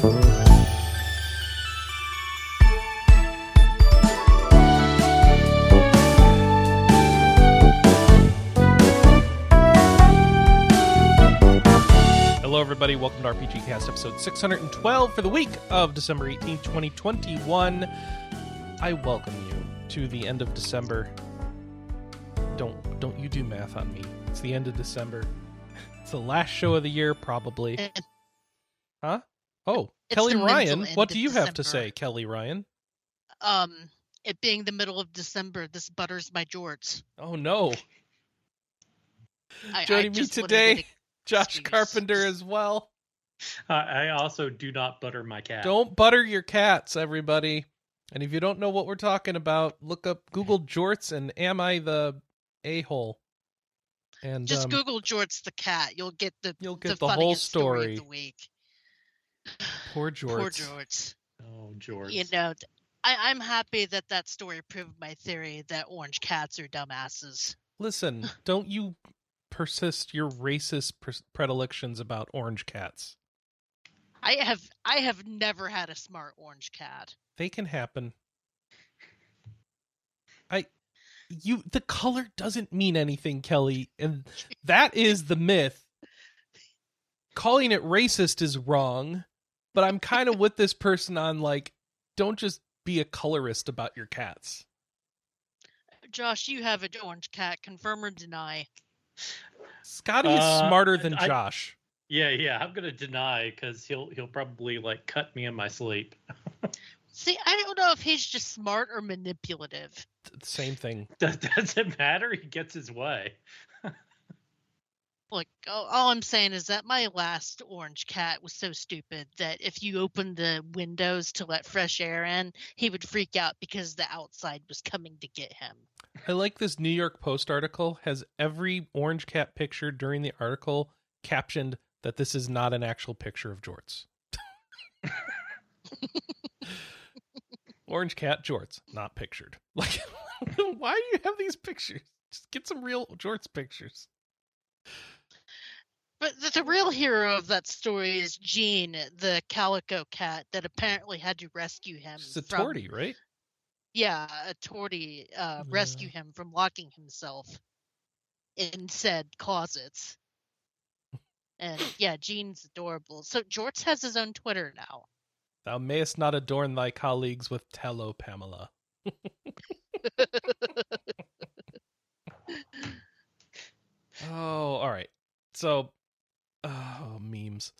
Hello, everybody. Welcome to RPG Cast, episode 612 for the week of December 18th, 2021. I welcome you to the end of December. Don't don't you do math on me. It's the end of December. It's the last show of the year, probably. Huh? Oh, It's Kelley Ryan. What do you have to say, Kelley Ryan? Um, it being the middle of December, this butters my jorts. Oh no, I, I Joining me today, to- Josh Squeeze. Carpenter as well. Uh, I also do not butter my cat. Don't butter your cats, everybody. And if you don't know what we're talking about, look up Google Jorts and Am I the a hole? And Just um, Google jorts the cat. You'll get the you'll get the, whole funniest story. story. of the week. Poor George. Poor George. Oh, George. You know, I, I'm happy that that story proved my theory that orange cats are dumbasses. Listen, don't you persist your racist pres- predilections about orange cats. I have I have never had a smart orange cat. They can happen. I you the color doesn't mean anything, Kelley, and that is the myth. Calling it racist is wrong, but I'm kind of with this person on like don't just be a colorist about your cats. Josh, you have an orange cat. Confirm or deny? Scotty is Uh, smarter than I- Josh. Yeah, yeah. I'm gonna deny because he'll he'll probably like cut me in my sleep. See, I don't know if he's just smart or manipulative. Same thing. Does doesn't matter. He gets his way. Look, oh, all, all I'm saying is that my last orange cat was so stupid that if you opened the windows to let fresh air in, he would freak out because the outside was coming to get him. I like this New York Post article has every orange cat picture during the article captioned that this is not an actual picture of jorts. orange cat jorts not pictured. Like why do you have these pictures? Just get some real jorts pictures. But the, the real hero of that story is Jean, the calico cat that apparently had to rescue him. It's a from- tortie, right? Yeah, a tortie uh, rescue him from locking himself in said closets. And yeah, Jean's adorable. So Jorts has his own Twitter now. Thou mayest not adorn thy colleagues with tallow, Pamela. Oh, all right. So, oh, memes.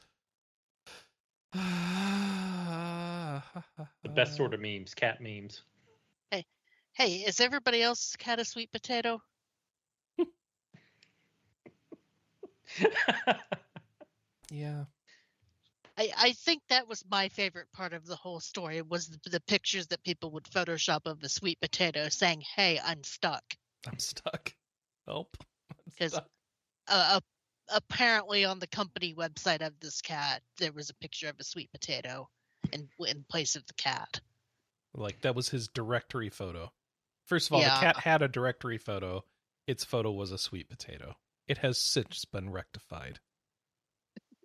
The best sort of memes, cat memes. Hey, hey, is everybody else's cat a sweet potato? Yeah. I, I think that was my favorite part of the whole story was the, the pictures that people would Photoshop of the sweet potato saying, "Hey, I'm stuck." I'm stuck. Help. I'm 'Cause- stuck. Apparently, on the company website of this cat, there was a picture of a sweet potato in in place of the cat. Like that was his directory photo. First of all, Yeah. the cat had a directory photo. Its photo was a sweet potato. It has since been rectified.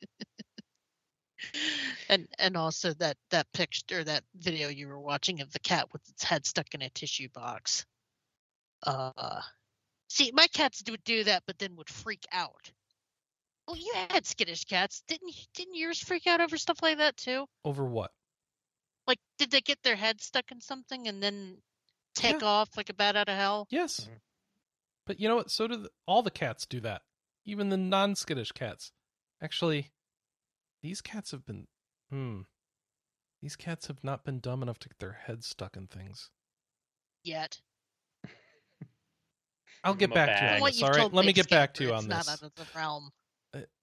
and and also that that picture that video you were watching of the cat with its head stuck in a tissue box uh see my cats would do that but then would freak out well you had skittish cats didn't didn't yours freak out over stuff like that too Over what? like did they get their head stuck in something and then take Yeah. off like a bat out of hell Yes. Mhm. But you know what? So do the, all the cats do that. Even the non-skittish cats. Actually, these cats have been hmm. These cats have not been dumb enough to get their heads stuck in things. yet I'll get back to you bag. on this, all right? Let me get back to you it's on not this. out of the realm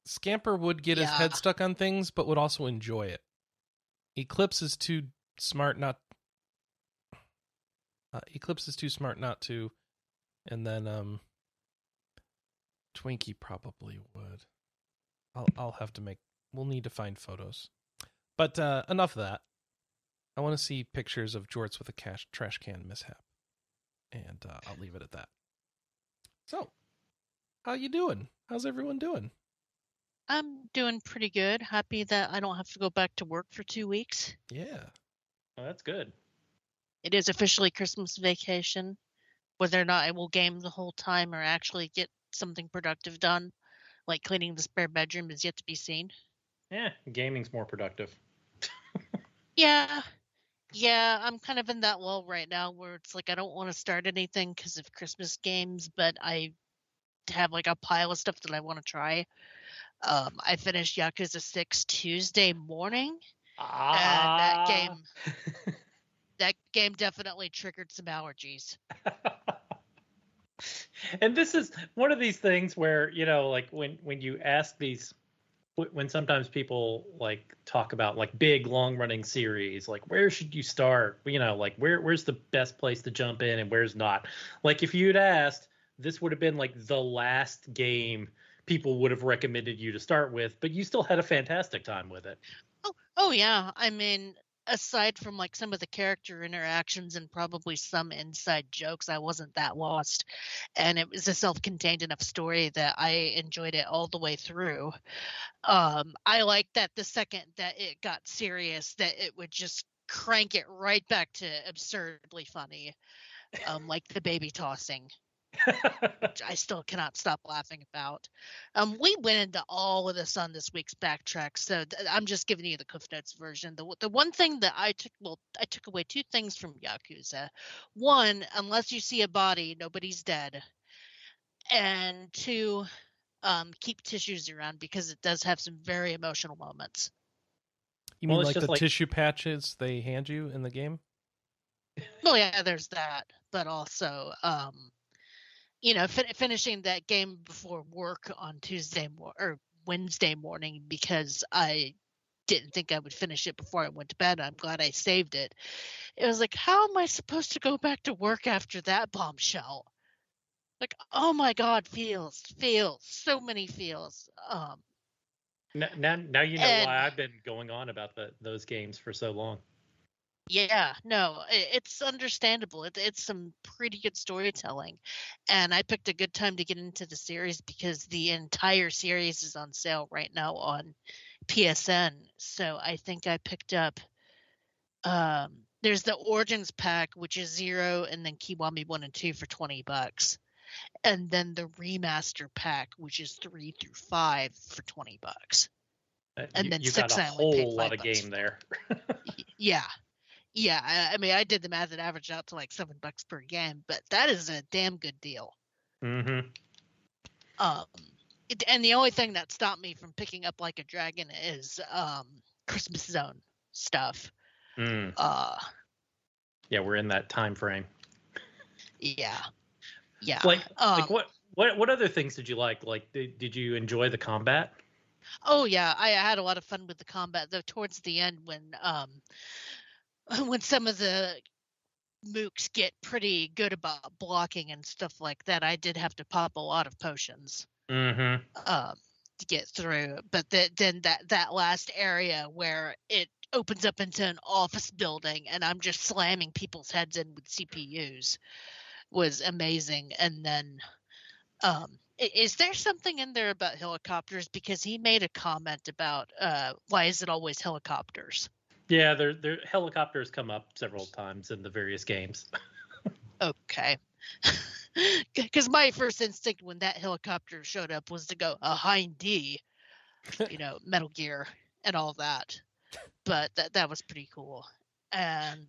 Scamper would get his head stuck on things, but would also enjoy it. Eclipse is too smart not. Uh, Eclipse is too smart not to, and then um. Twinkie probably would. I'll I'll have to make. We'll need to find photos, but uh, enough of that. I want to see pictures of Jorts with a cash trash can mishap, and uh, I'll leave it at that. So, how you doing? How's everyone doing? I'm doing pretty good. Happy that I don't have to go back to work for two weeks. Yeah. Oh, that's good. It is officially Christmas vacation. Whether or not I will game the whole time or actually get something productive done, like cleaning the spare bedroom, is yet to be seen. Yeah, gaming's more productive. Yeah. Yeah, I'm kind of in that lull right now where it's like I don't want to start anything because of Christmas games, but I have like a pile of stuff that I want to try. Um, I finished Yakuza 6 Tuesday morning, Ah. and that game that game definitely triggered some allergies. and this is one of these things where you know like when when you ask these when sometimes people like talk about like big long running series like where should you start you know like where where's the best place to jump in and where's not like if you'd asked this would have been like the last game people would have recommended you to start with but you still had a fantastic time with it Oh, oh yeah. I mean, aside from like some of the character interactions and probably some inside jokes, I wasn't that lost. And it was a self-contained enough story that I enjoyed it all the way through. Um, I like that the second that it got serious, that it would just crank it right back to absurdly funny. Um, like the baby tossing which I still cannot stop laughing about. Um, we went into all of this on this week's backtrack, so th- I'm just giving you the Cliff Notes version. The the one thing that I took, well, I took away two things from Yakuza. One, unless you see a body, nobody's dead, and two, um, keep tissues around because it does have some very emotional moments. You mean it's like the like- tissue patches they hand you in the game? Well, yeah, there's that, but also, um, you know, fin- finishing that game before work on Tuesday mor- or Wednesday morning because I didn't think I would finish it before I went to bed. I'm glad I saved it. It was like, how am I supposed to go back to work after that bombshell? Like, oh my God, feels, feels, so many feels. Um, N- now, now you know And- why I've been going on about the, those games for so long. Yeah, no, it's understandable. It, it's some pretty good storytelling. And I picked a good time to get into the series because the entire series is on sale right now on PSN. So I think I picked up um there's the Origins pack which is 0 and then Kiwami 1 and 2 for 20 bucks. And then the remaster pack which is 3 through 5 for 20 bucks. Uh, And you, then you six got a I only paid whole lot of bucks game there. Yeah yeah I, I mean i did the math and averaged out to like seven bucks per game but that is a damn good deal mm-hmm. um it, and the only thing that stopped me from picking up like a dragon is um christmas zone stuff Mm. uh Yeah, we're in that time frame. yeah yeah Like, um, like what, what, what other things did you like? Like, did, did you enjoy the combat? Oh yeah, I had a lot of fun with the combat. Though towards the end, when um, when some of the mooks get pretty good about blocking and stuff like that, I did have to pop a lot of potions Mm-hmm. um to get through. But the, then that that last area where it opens up into an office building and I'm just slamming people's heads in with CPUs was amazing. And then um is there something in there about helicopters because he made a comment about uh why is it always helicopters Yeah, there, there helicopters come up several times in the various games. okay. Because my first instinct when that helicopter showed up was to go a hind d you know metal gear and all that. But that that was pretty cool. And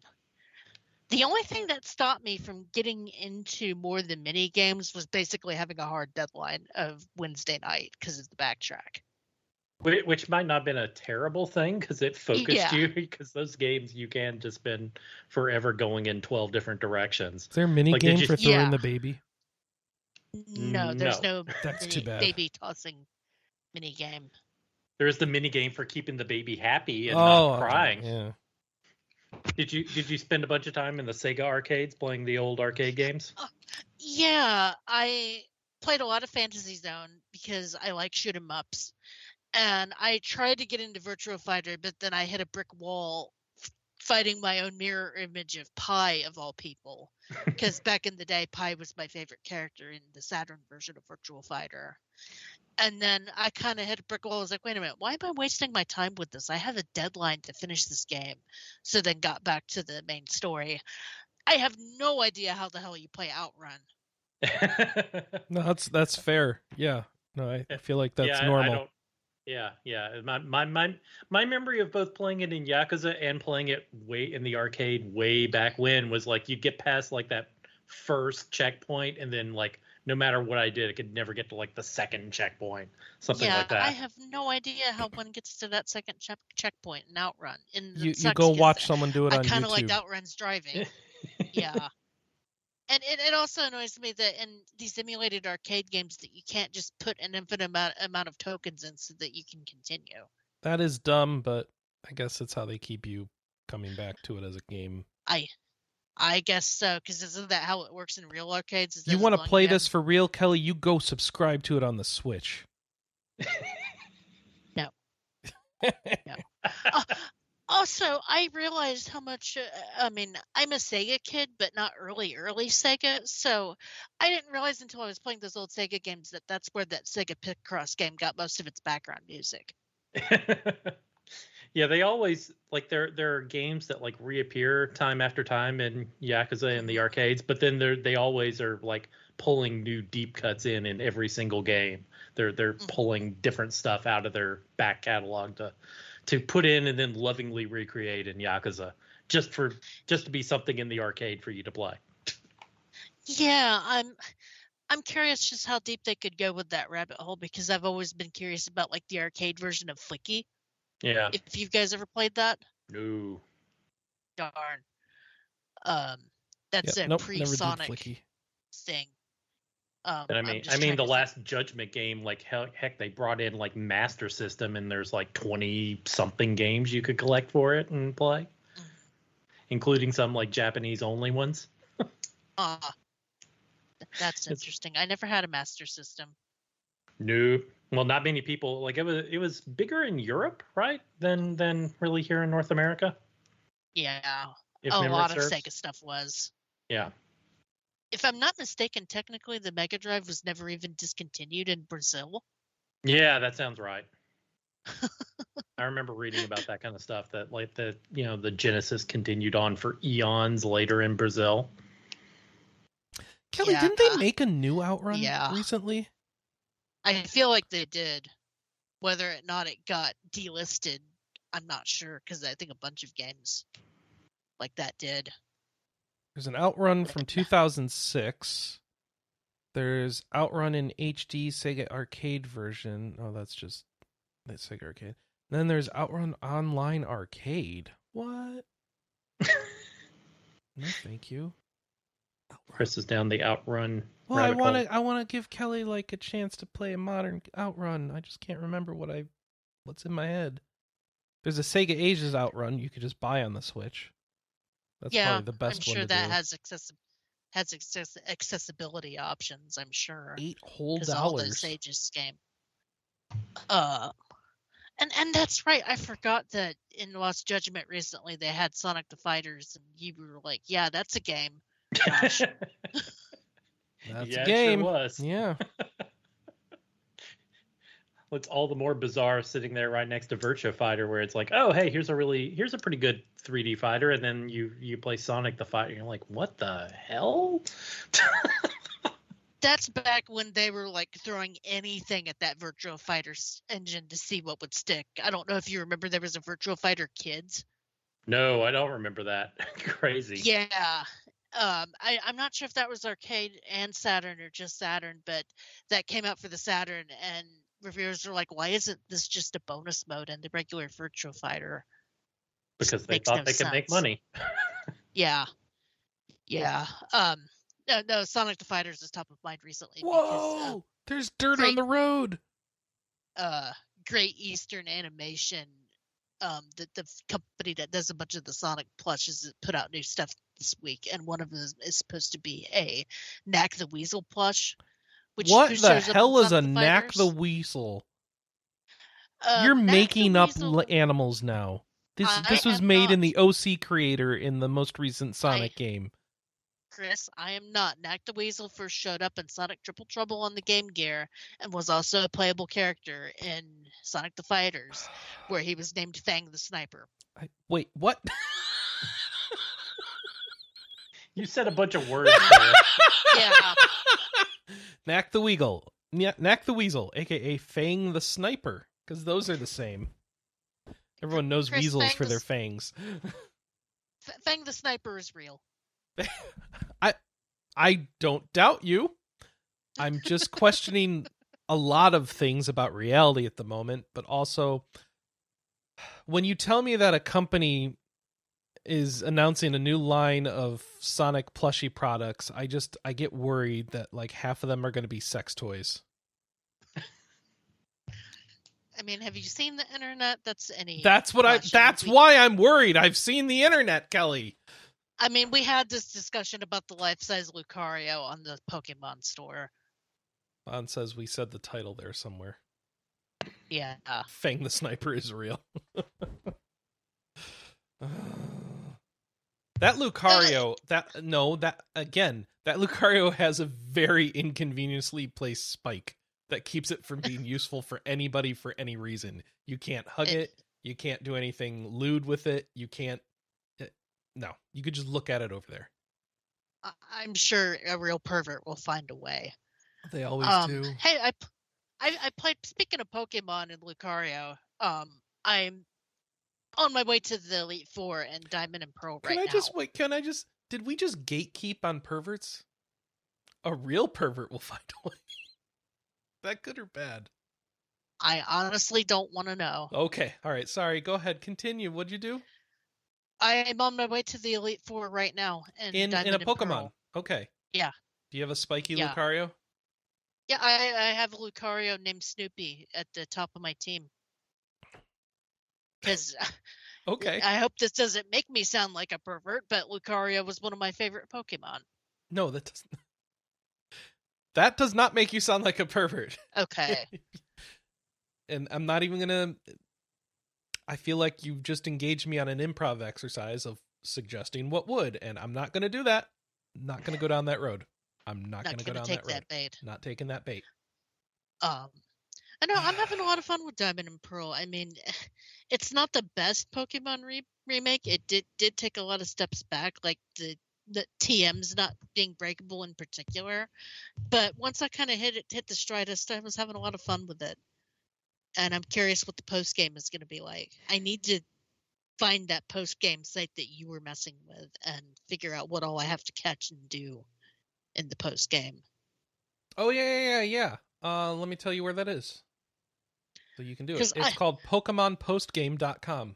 the only thing that stopped me from getting into more of the mini games was basically having a hard deadline of wednesday night because of the backtrack Which might not have been a terrible thing because it focused Yeah. you. Because those games you can just spend forever going in twelve different directions. Is there a mini Like, game you- for throwing Yeah. the baby? no there's no, That's mini too bad. baby tossing mini game There's the mini game for keeping the baby happy and oh, not okay, crying. Yeah. Did you did you spend a bunch of time in the Sega arcades playing the old arcade games? Uh, yeah, I played a lot of Fantasy Zone because I like shoot 'em ups. And I tried to get into Virtua Fighter, but then I hit a brick wall fighting my own mirror image of Pai of all people. Because back in the day, Pai was my favorite character in the Saturn version of Virtua Fighter. and then I kind of hit a brick wall. I was like, wait a minute, why am I wasting my time with this? I have a deadline to finish this game. So then got back to the main story. I have no idea how the hell you play Outrun. No, that's that's fair. Yeah. No, I, I feel like that's yeah, I- I normal. don't- yeah, yeah. My, my my my memory of both playing it in Yakuza and playing it way in the arcade way back when was like you get past like that first checkpoint and then like no matter what I did, I could never get to like the second checkpoint, something yeah, like that. I have no idea how one gets to that second check checkpoint in Outrun. And you it you sucks go 'cause watch someone do it I kind of like Outrun's driving. yeah. And it, it also annoys me that in these emulated arcade games that you can't just put an infinite amount, amount of tokens in so that you can continue. That is dumb, but I guess that's how they keep you coming back to it as a game. I I guess so, because isn't that how it works in real arcades? Is You want to play this for real, Kelley? You go subscribe to it on the Switch. No. Uh, Also, I realized how much. Uh, I mean, I'm a Sega kid, but not early, early Sega. So I didn't realize until I was playing those old Sega games that that's where that Sega Picross game got most of its background music. yeah, they always like there there are games that like reappear time after time in Yakuza and the arcades, but then they're they always are like pulling new deep cuts in in every single game. They're they're Mhm. pulling different stuff out of their back catalog to to put in and then lovingly recreate in Yakuza just for just to be something in the arcade for you to play. Yeah, I'm. I'm curious just how deep they could go with that rabbit hole because I've always been curious about like the arcade version of Flicky. Yeah. If you guys ever played that, No. darn. Um, that's Yep, a nope, pre-Sonic thing. Um, And I mean, I mean, the think- last Judgment game, like heck, heck, they brought in like Master System, and there's like twenty something games you could collect for it and play, Mhm. including some like Japanese only ones. Ah, th- that's interesting. I never had a master system. No, well, not many people. Like it was, it was bigger in Europe, right, than than really here in North America. Yeah, If a lot serves. of Sega stuff was. Yeah, If I'm not mistaken, technically the Mega Drive was never even discontinued in Brazil. yeah, that sounds right. I remember reading about that kind of stuff. That like the you know the Genesis continued on for eons later in Brazil. Kelley, Yeah. didn't they uh, make a new Outrun Yeah. recently? I feel like they did. Whether or not it got delisted, I'm not sure because I think a bunch of games like that did. There's an Outrun from 2006. There's Outrun in HD Sega Arcade version. Oh, that's just that's Sega Arcade. Then there's Outrun Online Arcade. What? No, thank you. Chris is down the outrun. Well, I want to. I want to give Kelley like a chance to play a modern Outrun. I just can't remember what I, what's in my head. There's a Sega Ages' Outrun you could just buy on the Switch. That's yeah, probably the best I'm sure one that do. has accessi- has access- accessibility options. I'm sure. eight whole because all those dollars. Sages game. Uh, and and that's right. I forgot that in Lost Judgment recently they had Sonic the Fighters, and you were like, "Yeah, that's a game." Gosh. That's yeah, a it game. Sure was. Yeah. It's all the more bizarre sitting there right next to Virtua Fighter, where it's like, oh, hey, here's a really, here's a pretty good 3D fighter, and then you you play Sonic the Fighter, and you're like, what the hell? That's back when they were like throwing anything at that Virtua Fighter engine to see what would stick. I don't know if you remember there was a Virtua Fighter Kids. no, I don't remember that. Crazy. Yeah. Um, I, I'm not sure if that was arcade and Saturn or just Saturn, but that came out for the Saturn, and reviewers are like, "Why isn't this just a bonus mode in the regular Virtua Fighter?" because they thought no they could make money. Yeah, yeah. Um, no, no, Sonic the Fighters is top of mind recently because Whoa! There's dirt on the road. uh, uh, Great Eastern Animation, um, the the company that does a bunch of the Sonic plushes, has put out new stuff this week, and one of them is, is supposed to be a Nack the Weasel plush. Which what the shows up hell is a Sonic Nack the Weasel? Uh, You're making up Weasel- animals now. This I this was am made in the OC creator in the most recent Sonic game. Chris, I am not. Nack the Weasel first showed up in Sonic Triple Trouble on the Game Gear and was also a playable character in Sonic the Fighters, where he was named Fang the Sniper. I, wait, what? You said a bunch of words there. Yeah. Nack the Weasel. Kn- Nack the Weasel, aka Fang the Sniper, because those are the same. Everyone knows Chris, weasels Fang for the their fangs. Fang the Sniper is real. I I don't doubt you. I'm just questioning a lot of things about reality at the moment, but also when you tell me that a company is announcing a new line of Sonic plushie products, I just I get worried that like half of them are going to be sex toys. I mean, have you seen the internet? That's any. That's what I that's We- why I'm worried. I've seen the internet, Kelley. I mean, we had this discussion about the life-size Lucario on the Pokemon store. Bon says we said the title there somewhere. Yeah. Fang the sniper is real. that Lucario, that no, that again, that Lucario has a very inconveniently placed spike that keeps it from being useful for anybody for any reason. You can't hug It- it, you can't do anything lewd with it, you can't it- no, you could just look at it over there. I- I'm sure a real pervert will find a way. They always Um, do. hey, I, I played. Speaking of Pokemon and Lucario, um, I'm on my way to the Elite Four and Diamond and Pearl right now. Can I now. just wait? Can I just? Did we just gatekeep on perverts? A real pervert will find a way. that good or bad? I honestly don't want to know. Okay, all right. Sorry. Go ahead. Continue. What'd you do I am on my way to the Elite Four right now, and in in a Pokemon? Pearl. Okay. Yeah. Do you have a spiky Yeah. Lucario? Yeah, I, I have a Lucario named Snoopy at the top of my team. Because Okay. I hope this doesn't make me sound like a pervert, but Lucario was one of my favorite Pokemon. No, that doesn't. That does not make you sound like a pervert. Okay. and I'm not even gonna. I feel like you've just engaged me on an improv exercise of suggesting what would, and I'm not gonna do that. Not gonna go down that road. I'm not, Not gonna go gonna down take that road. that bait. Not taking that bait. Um, I know I'm having a lot of fun with Diamond and Pearl. I mean, it's not the best Pokemon re- remake. It did did take a lot of steps back, like the the TMs not being breakable in particular. But once I kind of hit it, hit the stride, I was having a lot of fun with it. And I'm curious what the post game is going to be like. I need to find that post game site that you were messing with and figure out what all I have to catch and do in the post game. Oh yeah, yeah, yeah, yeah. Uh, let me tell you where that is. So you can do it. It's I- called PokemonPostgame.com.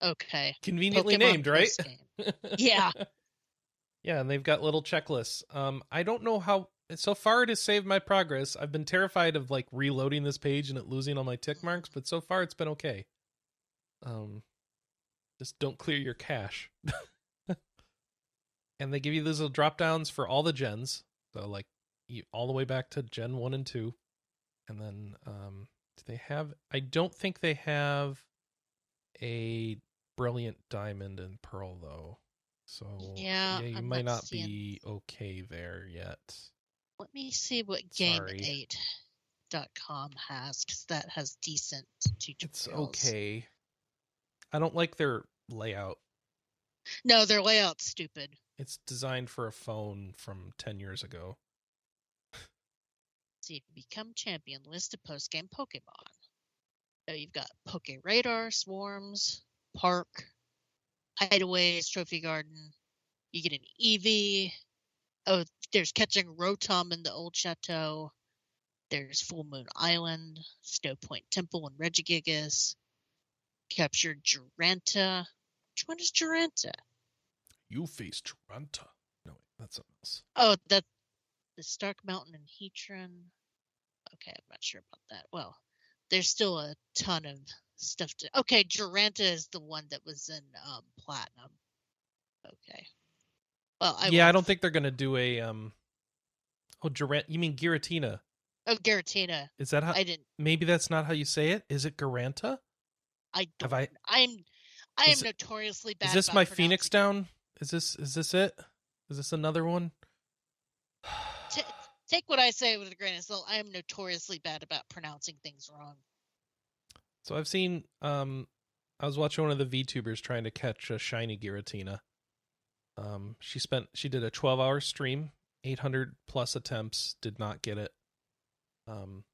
Okay. Conveniently Pokemon named, right? Yeah. yeah, and they've got little checklists. Um, I don't know how. So far, it has saved my progress. I've been terrified of like reloading this page and it losing all my tick marks, but so far it's been okay. Um, just don't clear your cache. and they give you those little drop downs for all the gens. So like all the way back to Gen one and two, and then um, do they have? I don't think they have a brilliant diamond and pearl though. So Yeah, you I'm might not not be okay there yet. Let me see what Game8.com has, because that has decent tutorials. It's okay. I don't like their layout. No, their layout's stupid. It's designed for a phone from 10 years ago. See, become champion. List of post game Pokemon. So you've got Poke Radar, Swarms, Park, Hideaways, Trophy Garden. You get an Eevee. Oh, there's catching Rotom in the old chateau. There's Full Moon Island, Snow Point Temple, and Regigigas. Captured Duranta. Which one is Duranta? You face Taranta. No, wait, that's something else. Oh, that the Stark Mountain and Heatran. Okay, I'm not sure about that. Well, there's still a ton of stuff to. Okay, Duranta is the one that was in um, Platinum. Okay. Well, I yeah, I don't think they're going to do a. um. Oh, Durant. You mean Giratina? Oh, Garatina. Is that how? I didn't. Maybe that's not how you say it. Is it Garanta? I don't. Have I? I'm. I am it- notoriously bad. Is this my Phoenix down? Is this is this it? Is this another one? Take what I say with a grain of salt. I am notoriously bad about pronouncing things wrong. So I've seen um I was watching one of the VTubers trying to catch a shiny Giratina. Um she spent she did a 12-hour stream, 800 plus attempts, did not get it. Um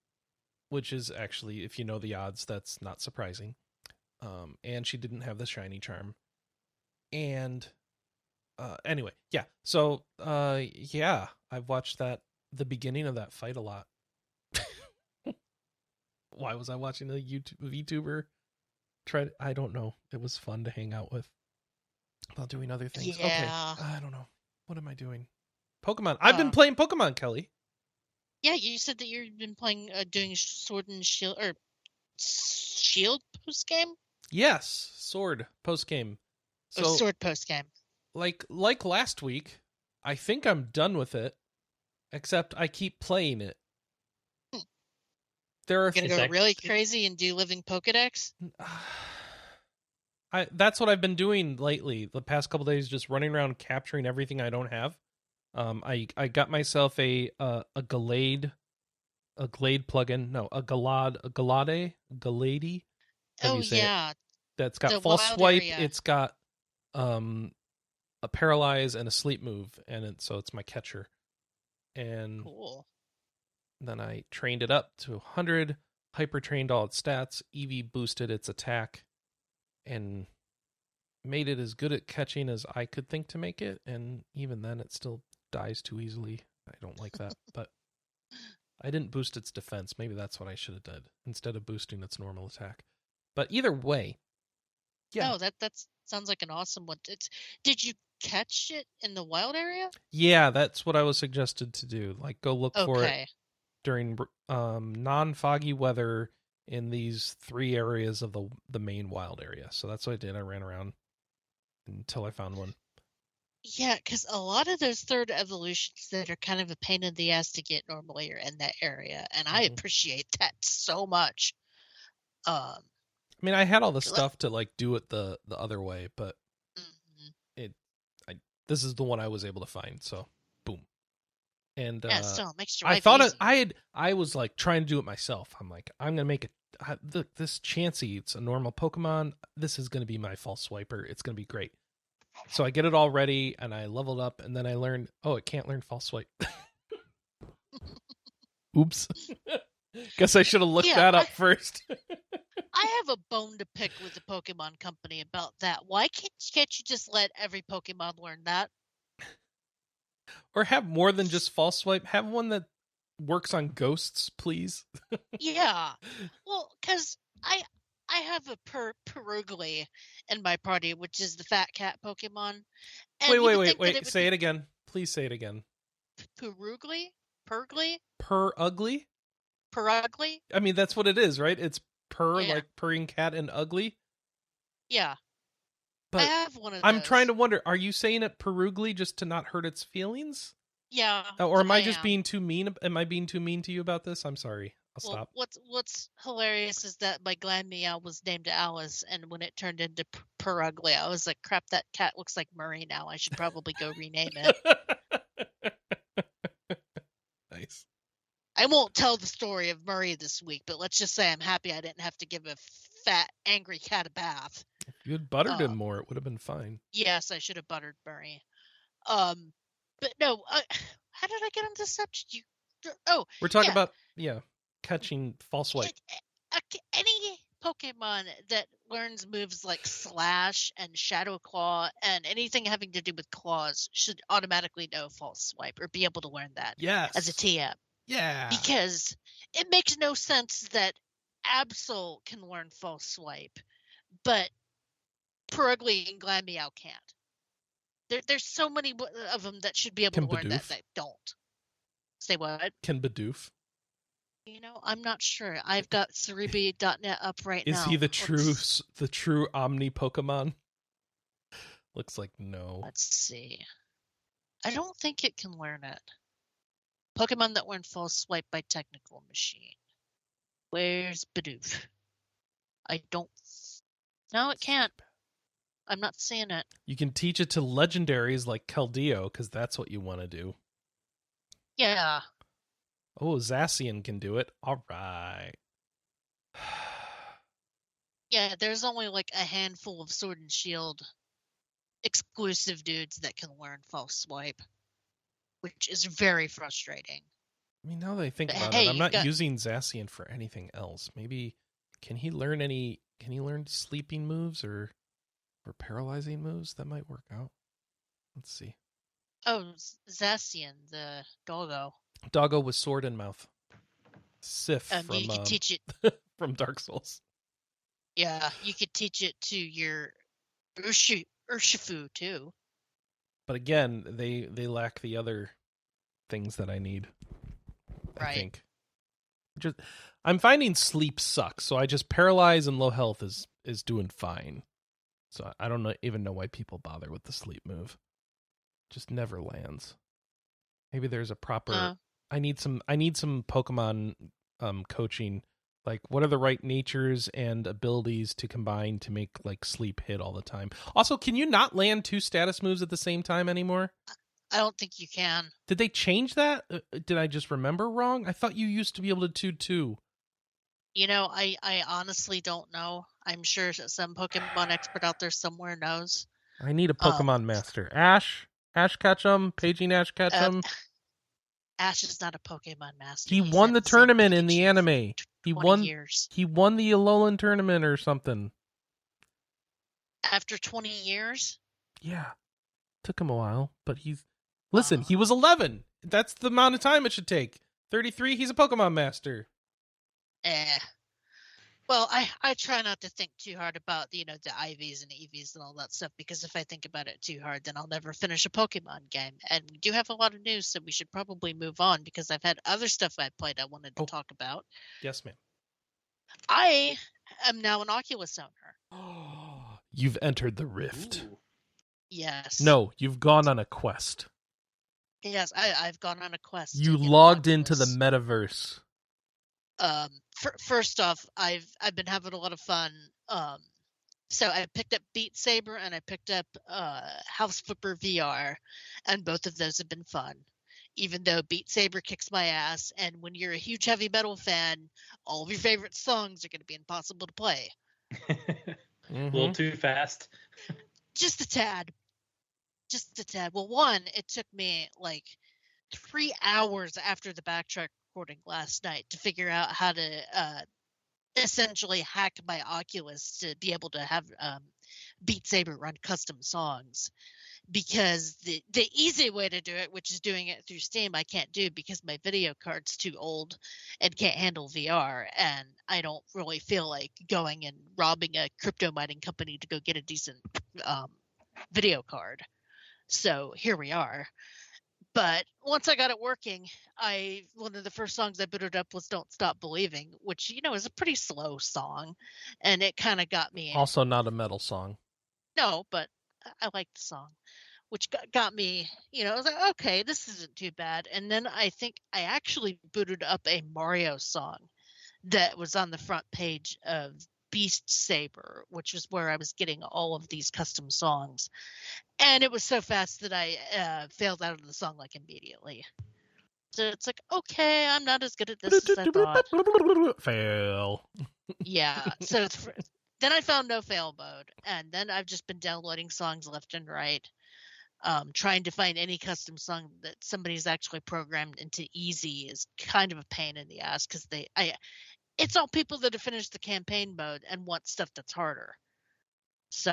which is actually if you know the odds that's not surprising. Um and she didn't have the shiny charm. And uh anyway, yeah. So uh yeah, I've watched that the beginning of that fight a lot. Why was I watching a YouTube VTuber? Try I don't know. It was fun to hang out with while doing other things. Yeah. Okay. I don't know. What am I doing? Pokemon. I've been Uh, playing Pokemon, Kelley. Yeah, you said that you've been playing, uh, doing Sword and Shield or Shield post game, Yes, Sword post game. or So Sword post game. like like last week, I think I'm done with it. Except I keep playing it. Hmm. There are You're gonna go act- really crazy and do Living Pokedex. I that's what I've been doing lately. The past couple days, just running around capturing everything I don't have. Um, I I got myself a uh, a Glade, a Glade plugin. No, a Galad, a Galade, Galady. How do Oh you say it? yeah, That's got The false swipe. area. It's got um a paralyze and a sleep move, and it, so it's my catcher. And cool. then I trained it up to 100, hyper trained all its stats, EV boosted its attack, and made it as good at catching as I could think to make it. And even then, it still dies too easily. I don't like that. but I didn't boost its defense. Maybe that's what I should have done instead of boosting its normal attack. But either way, yeah. No, that that sounds like an awesome one. It's did you catch it in the wild area? Yeah, that's what I was suggested to do. Like, go look for it during um, non-foggy weather in these three areas of the the main wild area. So that's what I did. I ran around until I found one. Yeah, because a lot of those third evolutions that are kind of a pain in the ass to get normally are in that area, and I Mhm. appreciate that so much. Um, I mean, I had all the stuff to like do it the the other way, but. This is the one I was able to find. So, boom. And yeah, uh, still makes your I thought it. I had I was like trying to do it myself. I'm like I'm gonna make it. I, look, this Chansey, it's a normal Pokemon. This is gonna be my false swiper. It's gonna be great. So I get it all ready and I leveled up, and then I learned, oh, it can't learn false swipe. Oops. Guess I should have looked Yeah, that I- up first. I have a bone to pick with the Pokemon Company about that. Why can't can't you just let every Pokemon learn that? or have more than just false swipe. Have one that works on ghosts, please. Yeah, well, because I I have a per Perugly in my party, which is the fat cat Pokemon. And wait, wait, wait, wait. would Say be it again. Please say it again. Perugly, Pergly, Per ugly. Perugly. I mean, that's what it is, right? It's purr Yeah. like purring cat and ugly. Yeah, I But have one of I'm those. trying to wonder: Are you saying it perugly just to not hurt its feelings, Yeah. Uh, or am I, I just am. being too mean? Am I being too mean to you about this? I'm sorry. I'll Well, stop. what's what's hilarious is that my Glammeow was named Alice, and when it turned into P- Purugly, I was like, "Crap, that cat looks like Murray now. I should probably go rename it." I won't tell the story of Murray this week, but let's just say I'm happy I didn't have to give a fat, angry cat a bath. If you had buttered him more, it would have been fine. Yes, I should have buttered Murray. Um, but no, uh, how did I get on this subject? You, oh, We're talking yeah. about yeah, catching false swipe. any Pokemon that learns moves like Slash and Shadow Claw and anything having to do with claws should automatically know False Swipe or be able to learn that Yes. as a TM. Yeah. Because it makes no sense that Absol can learn False Swipe, but Purugly and Glammeow can't. There, there's so many of them that should be able Can to learn that Bidoof? that don't. Say what? Can Bidoof? You know, I'm not sure. I've got Serebii.net up right Is now. Is he the true Let's- the true Omni Pokemon? Looks like no. Let's see. I don't think it can learn it. Pokemon that learn false swipe by technical machine. Where's Bidoof? I don't. No, it can't. I'm not seeing it. You can teach it to legendaries like Keldeo, because that's what you want to do. Yeah. Oh, Zacian can do it. All right. Yeah, there's only like a handful of Sword and Shield exclusive dudes that can learn false swipe, which is very frustrating. I mean, now that I think But about hey, it, I'm not got- using Zacian for anything else. Maybe can he learn any? Can he learn sleeping moves or or paralyzing moves that might work out? Let's see. Oh, Z- Zacian, the doggo. Doggo with sword in mouth. Sif Um, from you could um, teach it. from Dark Souls. Yeah, you could teach it to your Urshifu too. But again, they they lack the other things that I need. I think. Just I'm finding sleep sucks, so I just paralyze and low health is is doing fine. So I don't know, even know why people bother with the sleep move. Just never lands. Maybe there's a proper. Uh, I need some. I need some Pokemon um coaching. Like, what are the right natures and abilities to combine to make like sleep hit all the time? Also, can you not land two status moves at the same time anymore? I don't think you can. Did they change that? Uh, Did I just remember wrong? I thought you used to be able to two two. You know, I I honestly don't know. I'm sure some Pokemon expert out there somewhere knows. I need a Um, Pokemon master. Ash, Ash Ketchum, paging Ash Ketchum. Um, Ash is not a Pokemon master. he He's won the tournament in the anime. He won. years. He won the Alolan tournament or something. After 20 years, Yeah, took him a while, but he's listen. Uh. He was eleven. That's the amount of time it should take. Thirty three. He's a Pokemon master. eh. Well, I I try not to think too hard about you know the IVs and EVs and all that stuff because if I think about it too hard, then I'll never finish a Pokemon game. And we do have a lot of news, so we should probably move on because I've had other stuff I played I wanted to Oh. talk about. Yes, ma'am. I am now an Oculus owner. You've entered the rift. Ooh. Yes. No, you've gone on a quest. Yes, I I've gone on a quest. You logged into the metaverse. um fir- first off i've i've been having a lot of fun um so i picked up beat saber and i picked up uh house flipper vr and both of those have been fun even though beat saber kicks my ass and when you're a huge heavy metal fan all of your favorite songs are going to be impossible to play a Mhm. little too fast. just a tad just a tad well one it took me like three hours after the backtrack recording last night to figure out how to uh essentially hack my oculus to be able to have um beat saber run custom songs. Because the the easy way to do it which is doing it through steam i can't do because my video card's too old and can't handle vr and i don't really feel like going and robbing a crypto mining company to go get a decent um, video card. So here we are but once i got it working i one of the first songs i booted up was don't stop believing which you know is a pretty slow song and it kind of got me Also, not a metal song. no, but I- I like the song, which got, got me, you know, I was like, okay, this isn't too bad. And then I think I actually booted up a Mario song that was on the front page of Beast Saber, which was where I was getting all of these custom songs. And it was so fast that I uh, failed out of the song like immediately. So it's like, okay, I'm not as good at this as I thought Fail. yeah so it's fr- then i found no fail mode and then i've just been downloading songs left and right um, trying to find any custom song that somebody's actually programmed into easy is kind of a pain in the ass because they i it's all people that have finished the campaign mode and want stuff that's harder so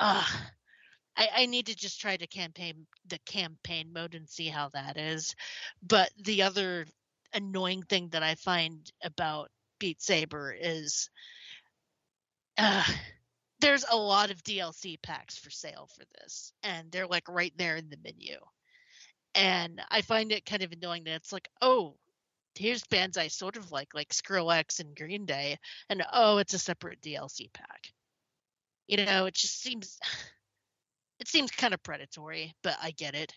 uh I, I need to just try to campaign the campaign mode and see how that is but the other annoying thing that i find about Beat Saber is uh, there's a lot of DLC packs for sale for this, and they're like right there in the menu. And I find it kind of annoying that it's like, oh, here's bands I sort of like, like Skrillex and Green Day, and oh, it's a separate DLC pack. You know, it just seems it seems kind of predatory, but I get it.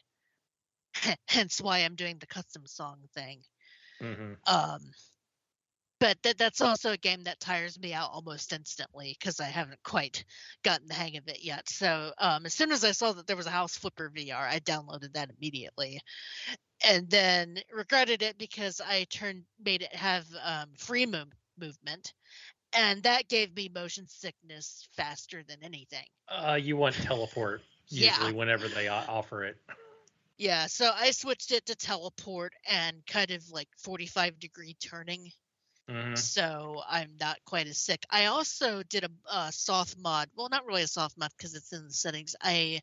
Hence why I'm doing the custom song thing hmm um but that that's also a game that tires me out almost instantly because I haven't quite gotten the hang of it yet. So um, as soon as I saw that there was a House Flipper VR, I downloaded that immediately, and then regretted it because I turned made it have um, free move, movement, and that gave me motion sickness faster than anything. Uh, you want teleport Yeah. usually whenever they offer it. Yeah, so I switched it to teleport and kind of like 45 degree turning. Mhm. So I'm not quite as sick. I also did a, uh soft mod. Well, not really a soft mod because it's in the settings. I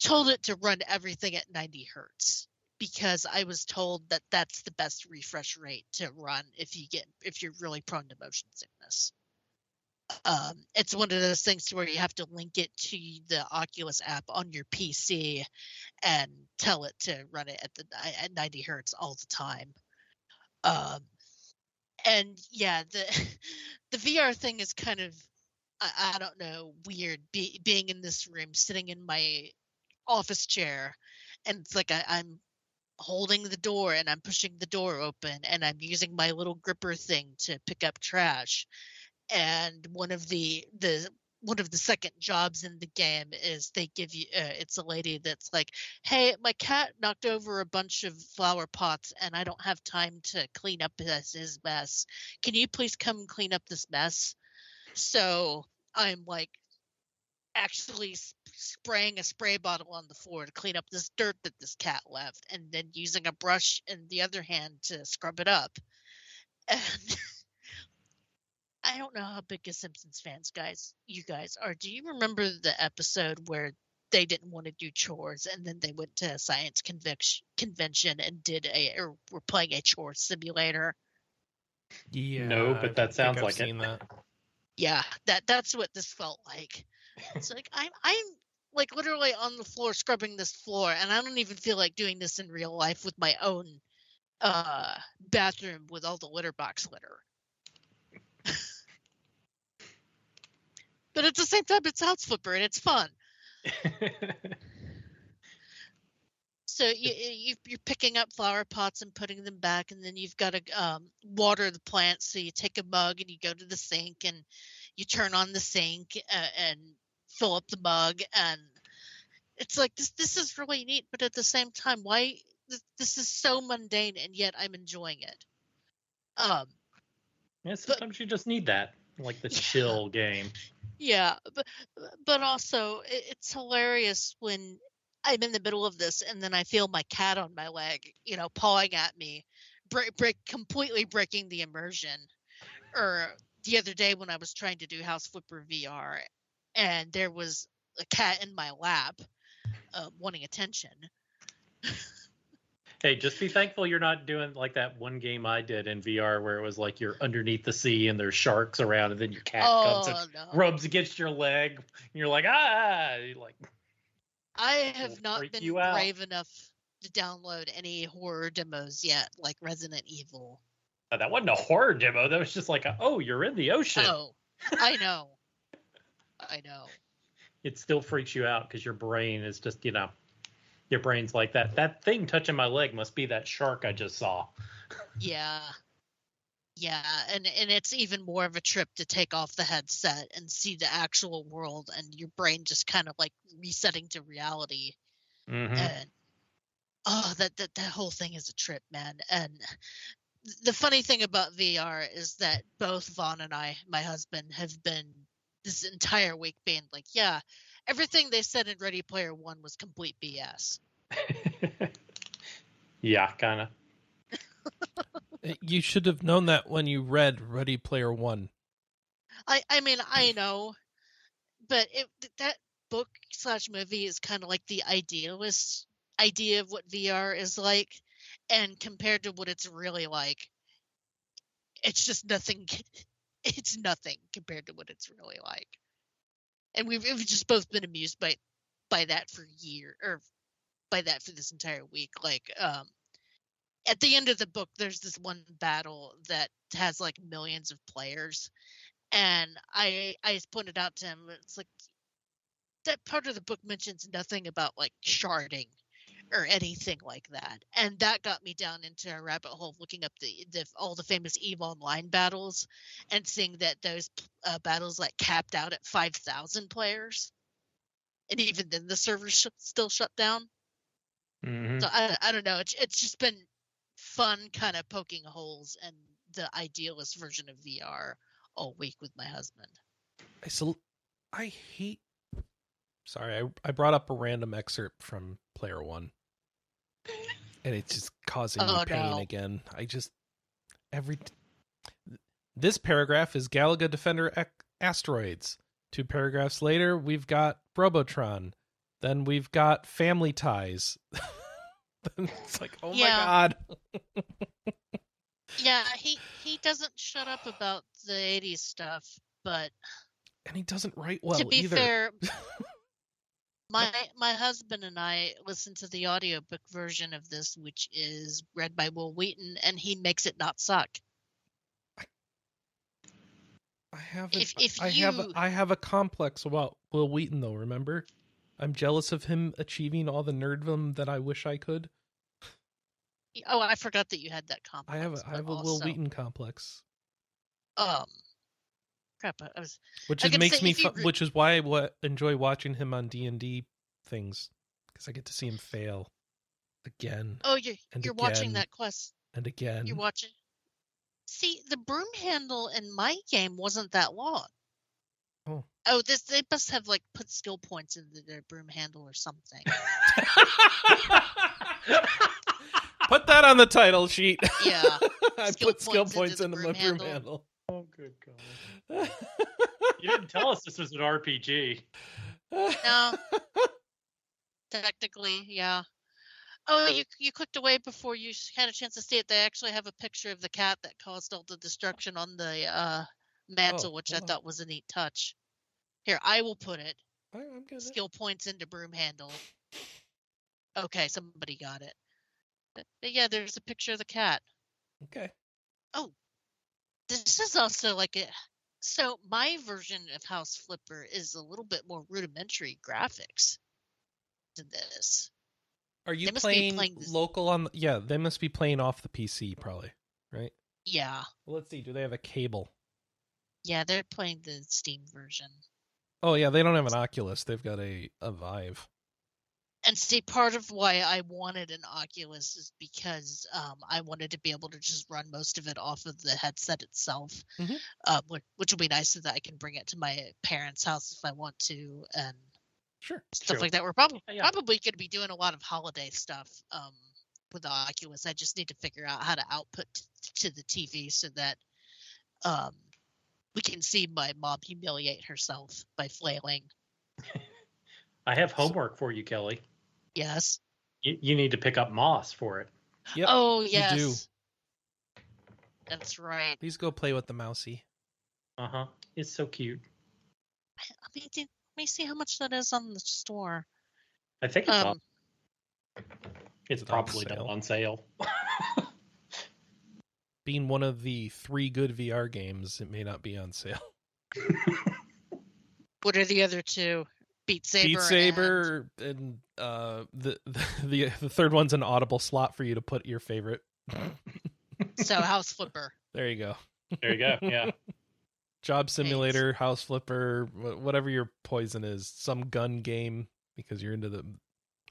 told it to run everything at 90 hertz because I was told that that's the best refresh rate to run if you get if you're really prone to motion sickness. Um, it's one of those things where you have to link it to the Oculus app on your PC and tell it to run it at the at 90 hertz all the time. Um, and yeah, the the VR thing is kind of I, I don't know weird. Be, being in this room, sitting in my office chair, and it's like I, I'm holding the door and I'm pushing the door open and I'm using my little gripper thing to pick up trash. And one of the the one of the second jobs in the game is they give you uh, it's a lady that's like hey my cat knocked over a bunch of flower pots and i don't have time to clean up his, his mess. Can you please come clean up this mess? So i'm like actually spraying a spray bottle on the floor to clean up this dirt that this cat left and then using a brush in the other hand to scrub it up. And I don't know how big a Simpsons fans guys you guys are. Do you remember the episode where they didn't want to do chores and then they went to a science conviction convention and did a or were playing a chore simulator? Yeah. No, but that think sounds like it. seen that. Yeah, that that's what this felt like. It's like I'm I'm like literally on the floor scrubbing this floor and I don't even feel like doing this in real life with my own uh bathroom with all the litter box litter. But at the same time it's house flipper and it's fun. So you, you you're picking up flower pots and putting them back, and then you've got to um, water the plants. So you take a mug and you go to the sink and you turn on the sink uh, and fill up the mug, and it's like this. This is really neat, but at the same time, why this, this is so mundane, and yet I'm enjoying it. Um, yeah, sometimes you just need that, like the chill game. Yeah, but but also it's hilarious when I'm in the middle of this and then I feel my cat on my leg, you know, pawing at me, break, break completely breaking the immersion. Or the other day when I was trying to do House Flipper VR, and there was a cat in my lap, uh, wanting attention. Hey, just be thankful you're not doing like that one game I did in VR where it was like you're underneath the sea and there's sharks around and then your cat comes and Oh no! rubs against your leg and you're like ah you're like I have not been out. brave enough to download any horror demos yet, like Resident Evil. "Oh, that wasn't a horror demo that was just like a, oh you're in the ocean Oh, I know. I know. it still freaks you out because your brain is just you know your brain's like that that thing touching my leg must be that shark I just saw Yeah. Yeah, and and it's even more of a trip to take off the headset and see the actual world and your brain just kind of like resetting to reality Mhm. and oh that, that that whole thing is a trip, man. And the funny thing about VR is that both Vaughn and I, my husband, have been this entire week being like, yeah, everything they said in Ready Player One was complete BS. yeah kind of Uh, You should have known that when you read Ready Player One. I I mean I know, but it that book slash movie is kind of like the idealist idea of what VR is like, and compared to what it's really like, it's just nothing. It's nothing compared to what it's really like, and we've, we've just both been amused by by that for year or by that for this entire week. Like um, at the end of the book, there's this one battle that has like millions of players and I I pointed out to him it's like that part of the book mentions nothing about like sharding or anything like that. And that got me down into a rabbit hole looking up the, the all the famous Eve Online battles and seeing that those uh, battles like capped out at 5,000 players. And even then the servers sh- still shut down. Mhm. So I, I don't know. It's, it's just been fun kind of poking holes in the idealist version of VR all week with my husband. I so I hate. Sorry, I I brought up a random excerpt from Player One, and it's just causing me Oh, pain no. again. I just every this paragraph is Galaga Defender Ec- asteroids. Two paragraphs later, we've got Robotron. Then we've got Family Ties. Then it's like, oh Yeah. my god. Yeah, he he doesn't shut up about the 80s stuff, but And he doesn't write well to be either. fair, my my husband and I listened to the audiobook version of this, which is read by Wil Wheaton, and he makes it not suck. I haven't. If- if I have. you- I have a complex about Wil Wheaton, though. Remember, I'm jealous of him achieving all the nerdom that I wish I could. Oh, I forgot that you had that complex. I have. A, I have a Will also, Wheaton complex, Um, crap. I was which is, makes me. Fu- re- which is why I enjoy watching him on D and D things because I get to see him fail again oh, you're you're watching that quest. and again. You're watching. See, the broom handle in my game wasn't that long. Oh. Oh, this they must have like put skill points into their broom handle or something. Put that on the title sheet. Yeah. I Skill put skill points into into my broom broom handle. Oh, good God. You didn't tell us this was an RPG. No. Technically, yeah. Oh, you you clicked away before you had a chance to see it. They actually have a picture of the cat that caused all the destruction on the uh, mantle, which I thought was a neat touch. Here, I will put it. I- I'm good. Skill points into broom handle. Okay, somebody got it. But, but yeah, there's a picture of the cat. Okay. This is also like a. So my version of House Flipper is a little bit more rudimentary graphics than this. Are you They must be playing, playing local on? The, yeah, they must be playing off the PC, probably. Right. Yeah, Well, let's see. Do they have a cable? yeah, they're playing the Steam version. Oh yeah, they don't have an Oculus. They've got a a Vive. And see, part of why I wanted an Oculus is because um, I wanted to be able to just run most of it off of the headset itself, Mhm. uh, which, which will be nice so that I can bring it to my parents' house if I want to, and Sure. stuff True. like that. We're probably Yeah. probably going to be doing a lot of holiday stuff um, with the Oculus. I just need to figure out how to output t- to the TV so that um, we can see my mom humiliate herself by flailing. I have homework for you, Kelly. Yes. You, you need to pick up Moss for it. Yep. oh you yes. do. That's right. Please go play with the mousey. Uh huh. It's so cute. Let me, do, let me see how much that is on the store. I think it's Um, on, it's Is it on probably sale? on sale. Being one of the three good VR games, it may not be on sale. what are the other two? Beat Saber. Beat and- Saber and, uh, the, the the third one's an audible slot for you to put your favorite. so House Flipper. There you go. there you go. Yeah. Job simulator, house flipper, whatever your poison is, some gun game because you're into the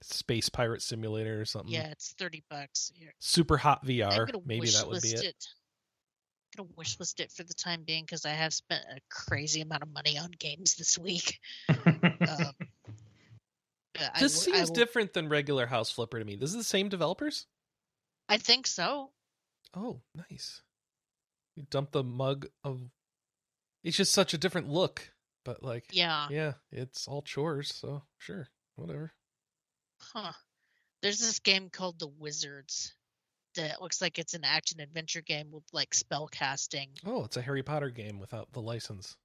space pirate simulator or something. Yeah, it's thirty bucks. Here. Super hot VR. Maybe that would be list it. I'm gonna wish list it for the time being because I have spent a crazy amount of money on games this week. Um, I This I seems different than regular house flipper to me. This is the same developers? I think so. Oh, nice. You dump the mug of. It's just such a different look, but like, Yeah. yeah, it's all chores. So sure, whatever. Huh. There's this game called The Wizards that looks like it's an action adventure game with like spell casting Oh, it's a Harry Potter game without the license.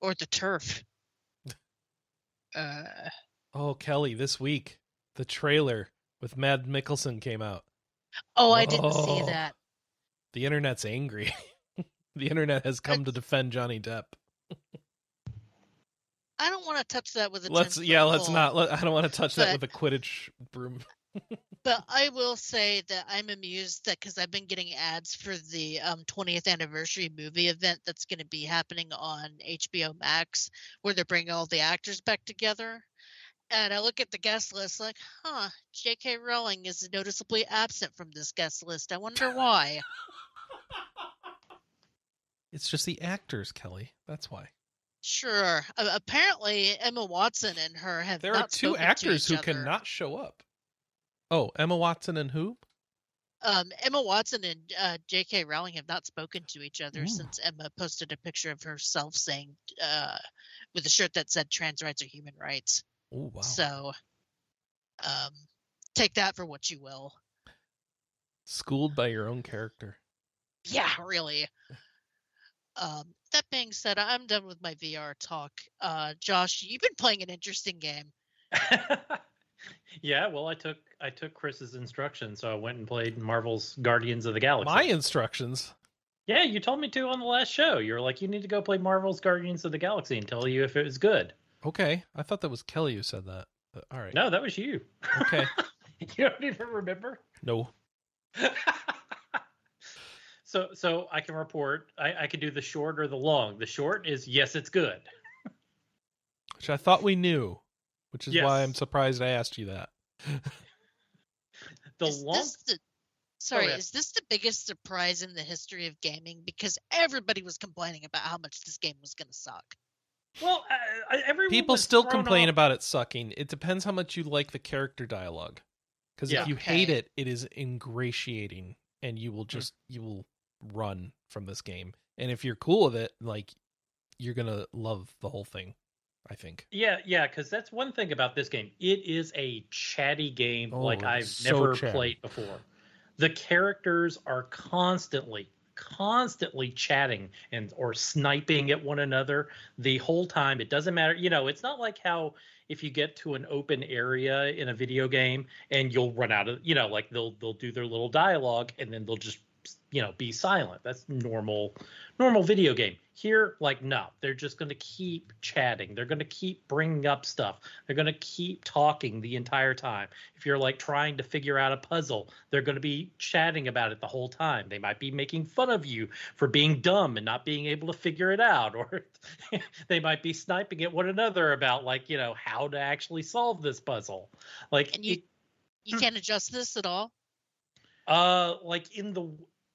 or the turf. Uh, Oh, Kelly, this week the trailer with Mad Mikkelsen came out. oh, I didn't see Oh. that. The internet's angry. the internet has come to defend Johnny Depp. I don't want to touch that with a. Let's 10-foot yeah, let's pole. not. Let, I don't want to touch that with a Quidditch broom. But I will say that I'm amused that because I've been getting ads for the um, 20th anniversary movie event that's going to be happening on HBO Max, where they're bringing all the actors back together. And I look at the guest list like, huh, J.K. Rowling is noticeably absent from this guest list. I wonder why. It's just the actors, Kelly. That's why. Sure. Uh, apparently, Emma Watson and her have There are two actors who other. cannot show up. Oh, Emma Watson and who? um, Emma Watson and uh, J.K. Rowling have not spoken to each other Ooh. since Emma posted a picture of herself saying, uh, with a shirt that said "Trans rights are human rights." Oh, wow. So, um, take that for what you will. Schooled by your own character. Yeah, really. Um, that being said, I'm done with my VR talk. Uh, Josh, you've been playing an interesting game. yeah, well, I took I took Chris's instructions, so I went and played Marvel's Guardians of the Galaxy. My instructions. yeah, you told me to on the last show. You were like, you need to go play Marvel's Guardians of the Galaxy and tell you if it was good. Okay. I thought that was Kelly who said that. But, all right. No, that was you. Okay. you don't even remember. No. so so I can report. I, I can do the short or the long. The short is yes, it's good. Which I thought we knew. Which is why I'm surprised I asked you that. The is long. this the, sorry, yeah. is this the biggest surprise in the history of gaming? Because everybody was complaining about how much this game was going to suck. Well, uh, everyone People still complain off- about it sucking. It depends how much you like the character dialogue. Because Yeah. if you hate it, it is ingratiating, and you will Hmm. just you will run from this game. And if you're cool with it, like you're gonna love the whole thing. I think. Yeah, yeah, because that's one thing about this game. It is a chatty game Oh, like I've so never chatty. played before. The characters are constantly, constantly chatting and or sniping at one another the whole time. It doesn't matter. You know, it's not like how if you get to an open area in a video game and you'll run out of, you know, like they'll they'll do their little dialogue and then they'll just you know be silent. That's normal normal video game. Here, like, no, they're just going to keep chatting. They're going to keep bringing up stuff. They're going to keep talking the entire time. If you're like trying to figure out a puzzle, they're going to be chatting about it the whole time. They might be making fun of you for being dumb and not being able to figure it out, or they might be sniping at one another about, like, you know, how to actually solve this puzzle. Like, And you it- you can't adjust this at all. uh, like in the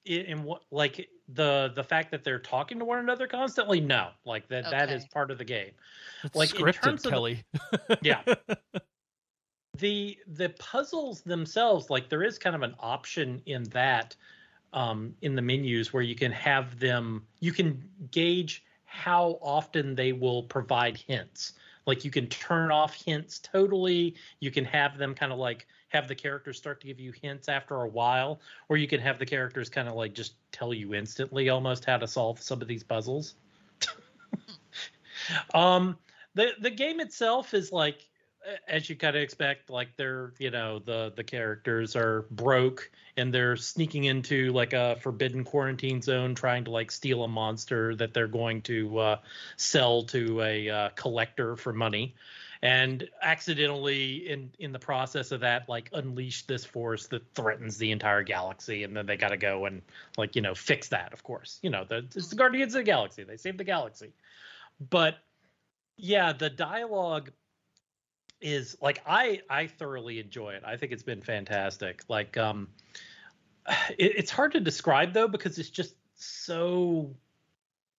in, in what like the the fact that they're talking to one another constantly? No. Like that that is part of the game. It's Like, in scripted, terms of the- Kelly. Yeah. the the puzzles themselves like there is kind of an option in that um in the menus where you can have them you can gauge how often they will provide hints. Like you can turn off hints totally. You can have them kind of like have the characters start to give you hints after a while or you can have the characters kind of like just tell you instantly almost how to solve some of these puzzles. Um the the game itself is like as you kind of expect like they're you know the the characters are broke and they're sneaking into like a forbidden quarantine zone trying to like steal a monster that they're going to uh, sell to a uh, collector for money and accidentally in in the process of that like unleash this force that threatens the entire galaxy and then they got to go and like you know fix that of course. You know the, it's the guardians of the galaxy they save the galaxy. But yeah the dialogue is like i i thoroughly enjoy it. I think it's been fantastic. Like um it, it's hard to describe though because it's just so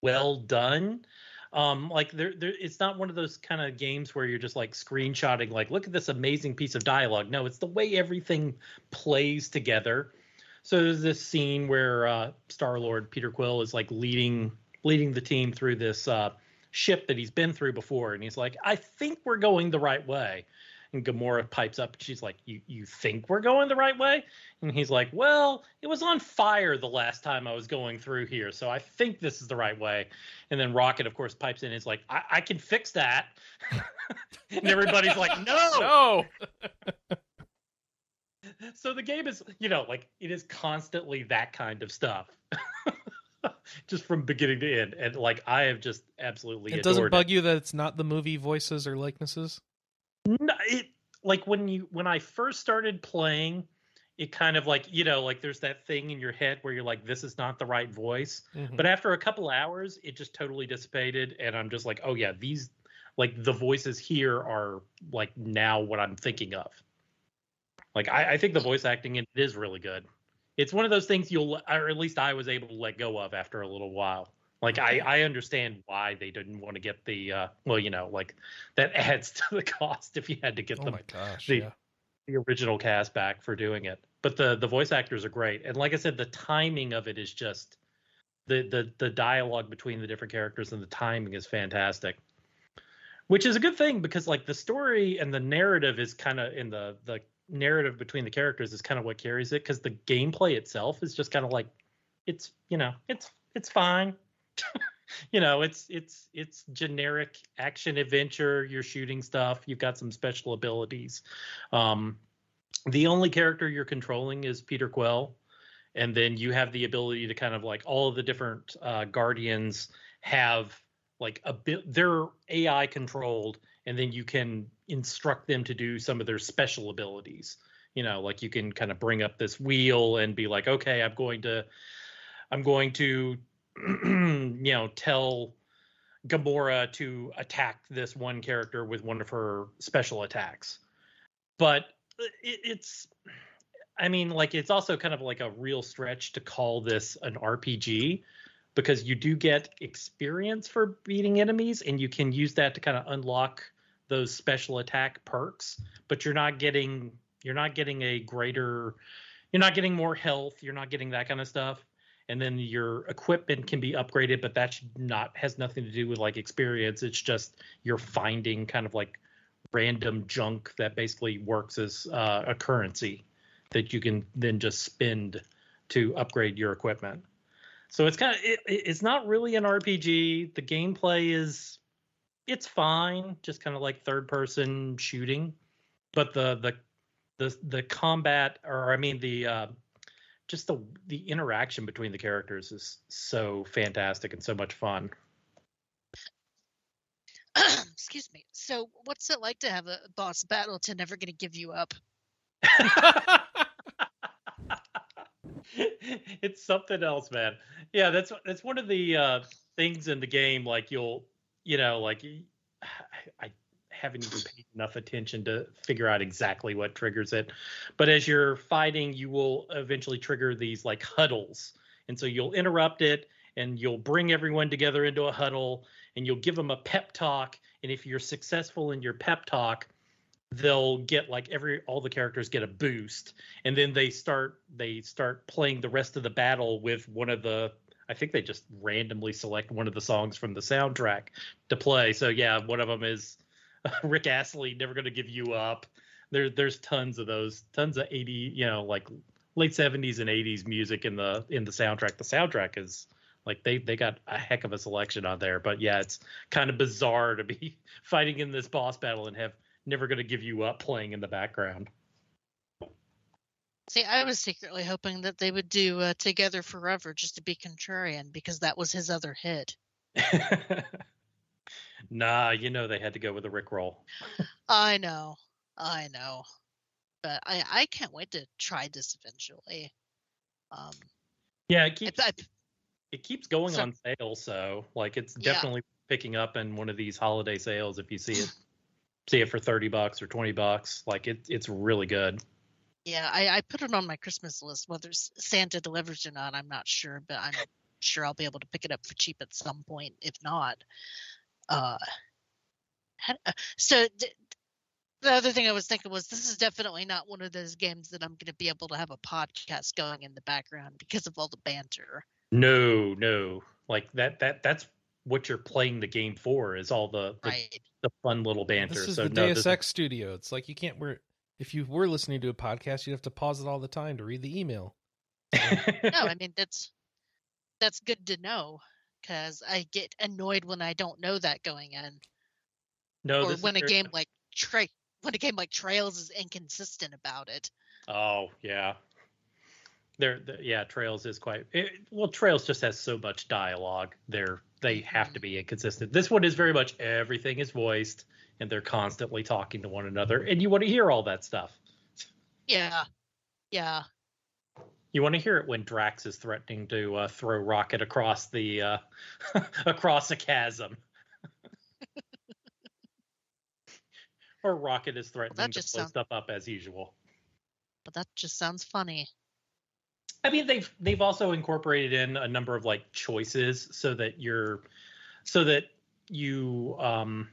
well done um like there, there it's not one of those kind of games where you're just like screenshotting like look at this amazing piece of dialogue. No it's the way everything plays together. So there's this scene where uh star lord peter quill is like leading leading the team through this uh ship that he's been through before and he's like i think we're going the right way and Gamora pipes up. She's like, "You you think we're going the right way?" And he's like, "Well, it was on fire the last time I was going through here, so I think this is the right way." And then Rocket, of course, pipes in. and is like, "I, I can fix that," and everybody's like, "No!" no. So the game is, you know, like it is constantly that kind of stuff, just from beginning to end. And like I have just absolutely It doesn't bug you that it's not the movie voices or likenesses. No, it like when you when I first started playing, it kind of like you know like there's that thing in your head where you're like this is not the right voice. Mhm. But after a couple hours, it just totally dissipated, and I'm just like, oh yeah, these like the voices here are like now what I'm thinking of. Like I, I think the voice acting in it is really good. It's one of those things you'll, or at least I was able to let go of after a little while. Like I, I understand why they didn't want to get the, uh, well, you know, like that adds to the cost if you had to get oh the, my gosh, the- yeah. the original cast back for doing it. But the the voice actors are great, and like I said, the timing of it is just the the the dialogue between the different characters and the timing is fantastic. Which is a good thing because like the story and the narrative is kind of in the the narrative between the characters is kind of what carries it because the gameplay itself is just kind of like it's you know it's it's fine you know it's it's it's generic action adventure. You're shooting stuff. You've got some special abilities. Um the only character you're controlling is peter quill and then you have the ability to kind of like all of the different uh, guardians have like a bit they're ai controlled and then you can instruct them to do some of their special abilities. You know like you can kind of bring up this wheel and be like okay i'm going to i'm going to you know tell gamora to attack this one character with one of her special attacks. But it, it's i mean like it's also kind of like a real stretch to call this an rpg because you do get experience for beating enemies and you can use that to kind of unlock those special attack perks but you're not getting you're not getting a greater you're not getting more health you're not getting that kind of stuff and then your equipment can be upgraded but that's not has nothing to do with like experience. It's just you're finding kind of like random junk that basically works as uh, a currency that you can then just spend to upgrade your equipment. So it's kind of it, it's not really an rpg the gameplay is it's fine just kind of like third person shooting but the the the the combat or i mean the uh just the the interaction between the characters is so fantastic and so much fun Excuse me. So, what's it like to have a boss battle to never gonna give you up? it's something else, man. Yeah, that's that's one of the uh, things in the game. Like you'll, you know, like I, I haven't even paid enough attention to figure out exactly what triggers it. But as you're fighting, you will eventually trigger these like huddles, and so you'll interrupt it, and you'll bring everyone together into a huddle, and you'll give them a pep talk. And if you're successful in your pep talk, they'll get like every all the characters get a boost and then they start they start playing the rest of the battle with one of the i think they just randomly select one of the songs from the soundtrack to play so yeah one of them is rick astley never gonna give you up there there's tons of those tons of 80 you know like late 70s and 80s music in the in the soundtrack the soundtrack is like they they got a heck of a selection on there but yeah it's kind of bizarre to be fighting in this boss battle and have never going to give you up playing in the background. See, I was secretly hoping that they would do uh, Together Forever just to be contrarian because that was his other hit. nah, you know they had to go with a Rickroll. I know, I know, but I I can't wait to try this eventually. Um, Yeah, it keeps I, it keeps going So- on sale, so like it's Yeah. definitely picking up in one of these holiday sales if you see it see it for 30 bucks or 20 bucks. Like it it's really good. yeah, I, I put it on my Christmas list. Whether Santa delivers or not, I'm not sure, but I'm sure I'll be able to pick it up for cheap at some point. If not, uh, uh, so d- the other thing I was thinking was this is definitely not one of those games that I'm going to be able to have a podcast going in the background because of all the banter. No, no. Like that that that's what you're playing the game for is all the the, Right. the fun little banter. This is so the no, Deus this- Ex studio. It's like you can't. We're if you were listening to a podcast, you'd have to pause it all the time to read the email. no, I mean that's that's good to know because I get annoyed when I don't know that going in, no, or when a game like tra- when a game like Trails is inconsistent about it. Oh yeah. There, the, yeah, Trails is quite it, well. Trails just has so much dialogue. They're they have to mm-hmm. be inconsistent. This one is very much everything is voiced, and they're constantly talking to one another, and you want to hear all that stuff. Yeah. Yeah. You want to hear it when Drax is threatening to uh, throw Rocket across the uh, across a chasm, or Rocket is threatening to just blow sound- stuff up as usual. But that just sounds funny. I mean, they've they've also incorporated in a number of like choices so that you're so that you um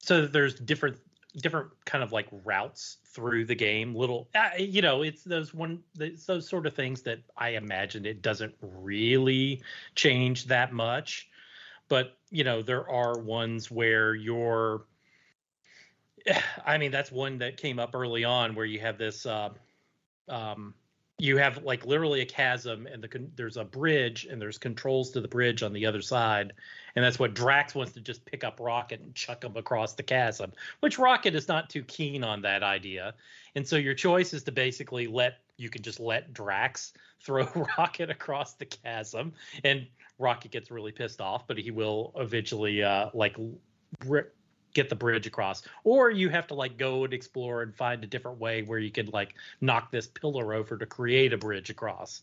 so that there's different different kind of like routes through the game. Little uh, you know it's those one it's those sort of things that i imagine it doesn't really change that much. But you know there are ones where you're i mean that's one that came up early on where you have this uh, um you have like literally a chasm and the con- there's a bridge and there's controls to the bridge on the other side. And that's what Drax wants to just pick up Rocket and chuck him across the chasm which Rocket is not too keen on that idea. And so your choice is to basically let you can just let Drax throw Rocket across the chasm and Rocket gets really pissed off but he will eventually uh like rip get the bridge across. Or you have to like go and explore and find a different way where you could like knock this pillar over to create a bridge across.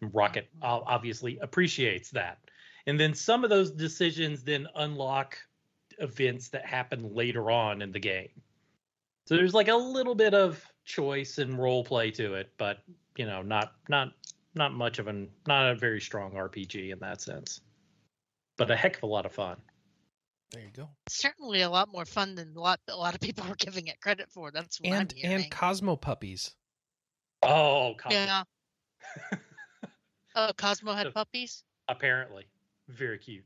Rocket obviously appreciates that. And then some of those decisions then unlock events that happen later on in the game. So there's like a little bit of choice and role play to it but you know not not not much of an not a very strong rpg in that sense. But a heck of a lot of fun There you go. Certainly a lot more fun than a lot a lot of people were giving it credit for. That's what And I'm and Cosmo puppies. oh God. yeah. oh, Cosmo had So- puppies. apparently very cute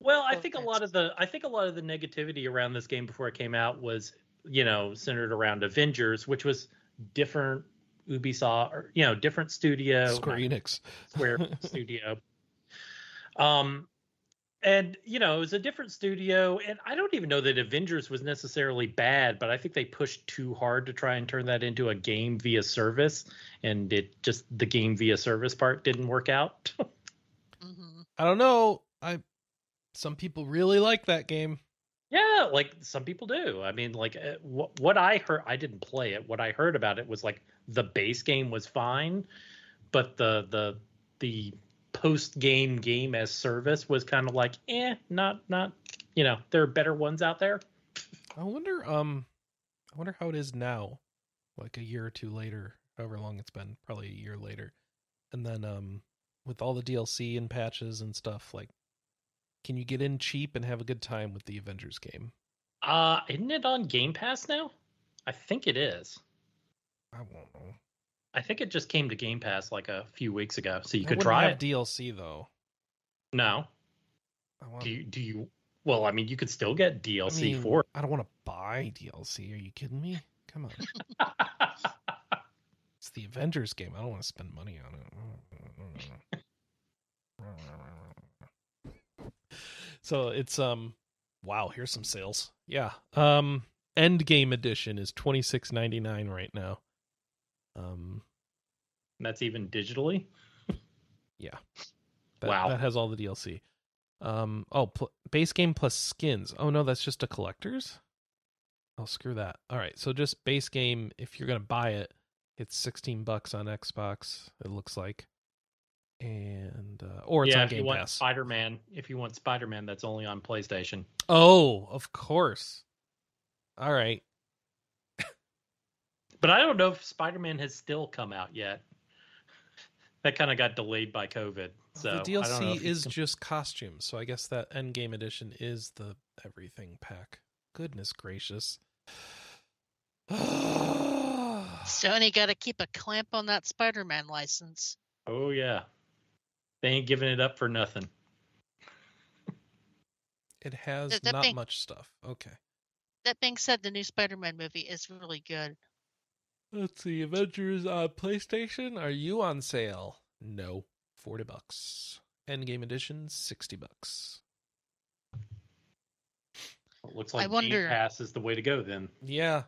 well i Oh, think a lot of the i think a lot of the negativity around this game before it came out was you know centered around avengers which was different ubisoft or you know different studio Square Enix. square studio um and you know it was a different studio and i don't even know that avengers was necessarily bad but i think they pushed too hard to try and turn that into a game via service and it just the game via service part didn't work out hmm I don't know. I some people really like that game. Yeah, like some people do. I mean, like uh, what what I heard, I didn't play it. What I heard about it was like the base game was fine, but the the the post game game as service was kind of like, eh, not not. You know, there are better ones out there. I wonder um I wonder how it is now. Like a year or two later, however long it's been, probably a year later. And then um with all the DLC and patches and stuff, like can you get in cheap and have a good time with the Avengers game? Uh, isn't it on Game Pass now? I think it is. I won't know. I think it just came to Game Pass like a few weeks ago, so you I could try have it. DLC though. no, I want do you, do you? Well, I mean, you could still get I DLC mean, for it. I don't want to buy DLC. Are you kidding me? Come on. It's the Avengers game. I don't want to spend money on it. so it's um wow, here's some sales. Yeah. Um Endgame edition is 26.99 right now. Um and That's even digitally. that, Wow. that has all the DLC. Um oh, pl- base game plus skins. Oh no, that's just a collector's? Oh, screw that. All right, so just base game if you're going to buy it, it's 16 bucks on Xbox, it looks like. And uh, or it's yeah, on if you Game want Pass. Spider Man, if you want Spider Man, that's only on PlayStation. Oh, of course. All right. But I don't know if Spider Man has still come out yet. That kind of got delayed by COVID. So the I don't know DLC is com- just costumes, so I guess that Endgame edition is the everything pack. Goodness gracious. Sony got to keep a clamp on that Spider-Man license. Oh yeah, they ain't giving it up for nothing. it has That- that not being- much stuff. Okay. That being said, the new Spider-Man movie is really good. Let's see. Avengers on PlayStation. Are you on sale? No. 40 bucks. Endgame edition, 60 bucks. It looks like I wonder- Game Pass is the way to go. Then Yeah.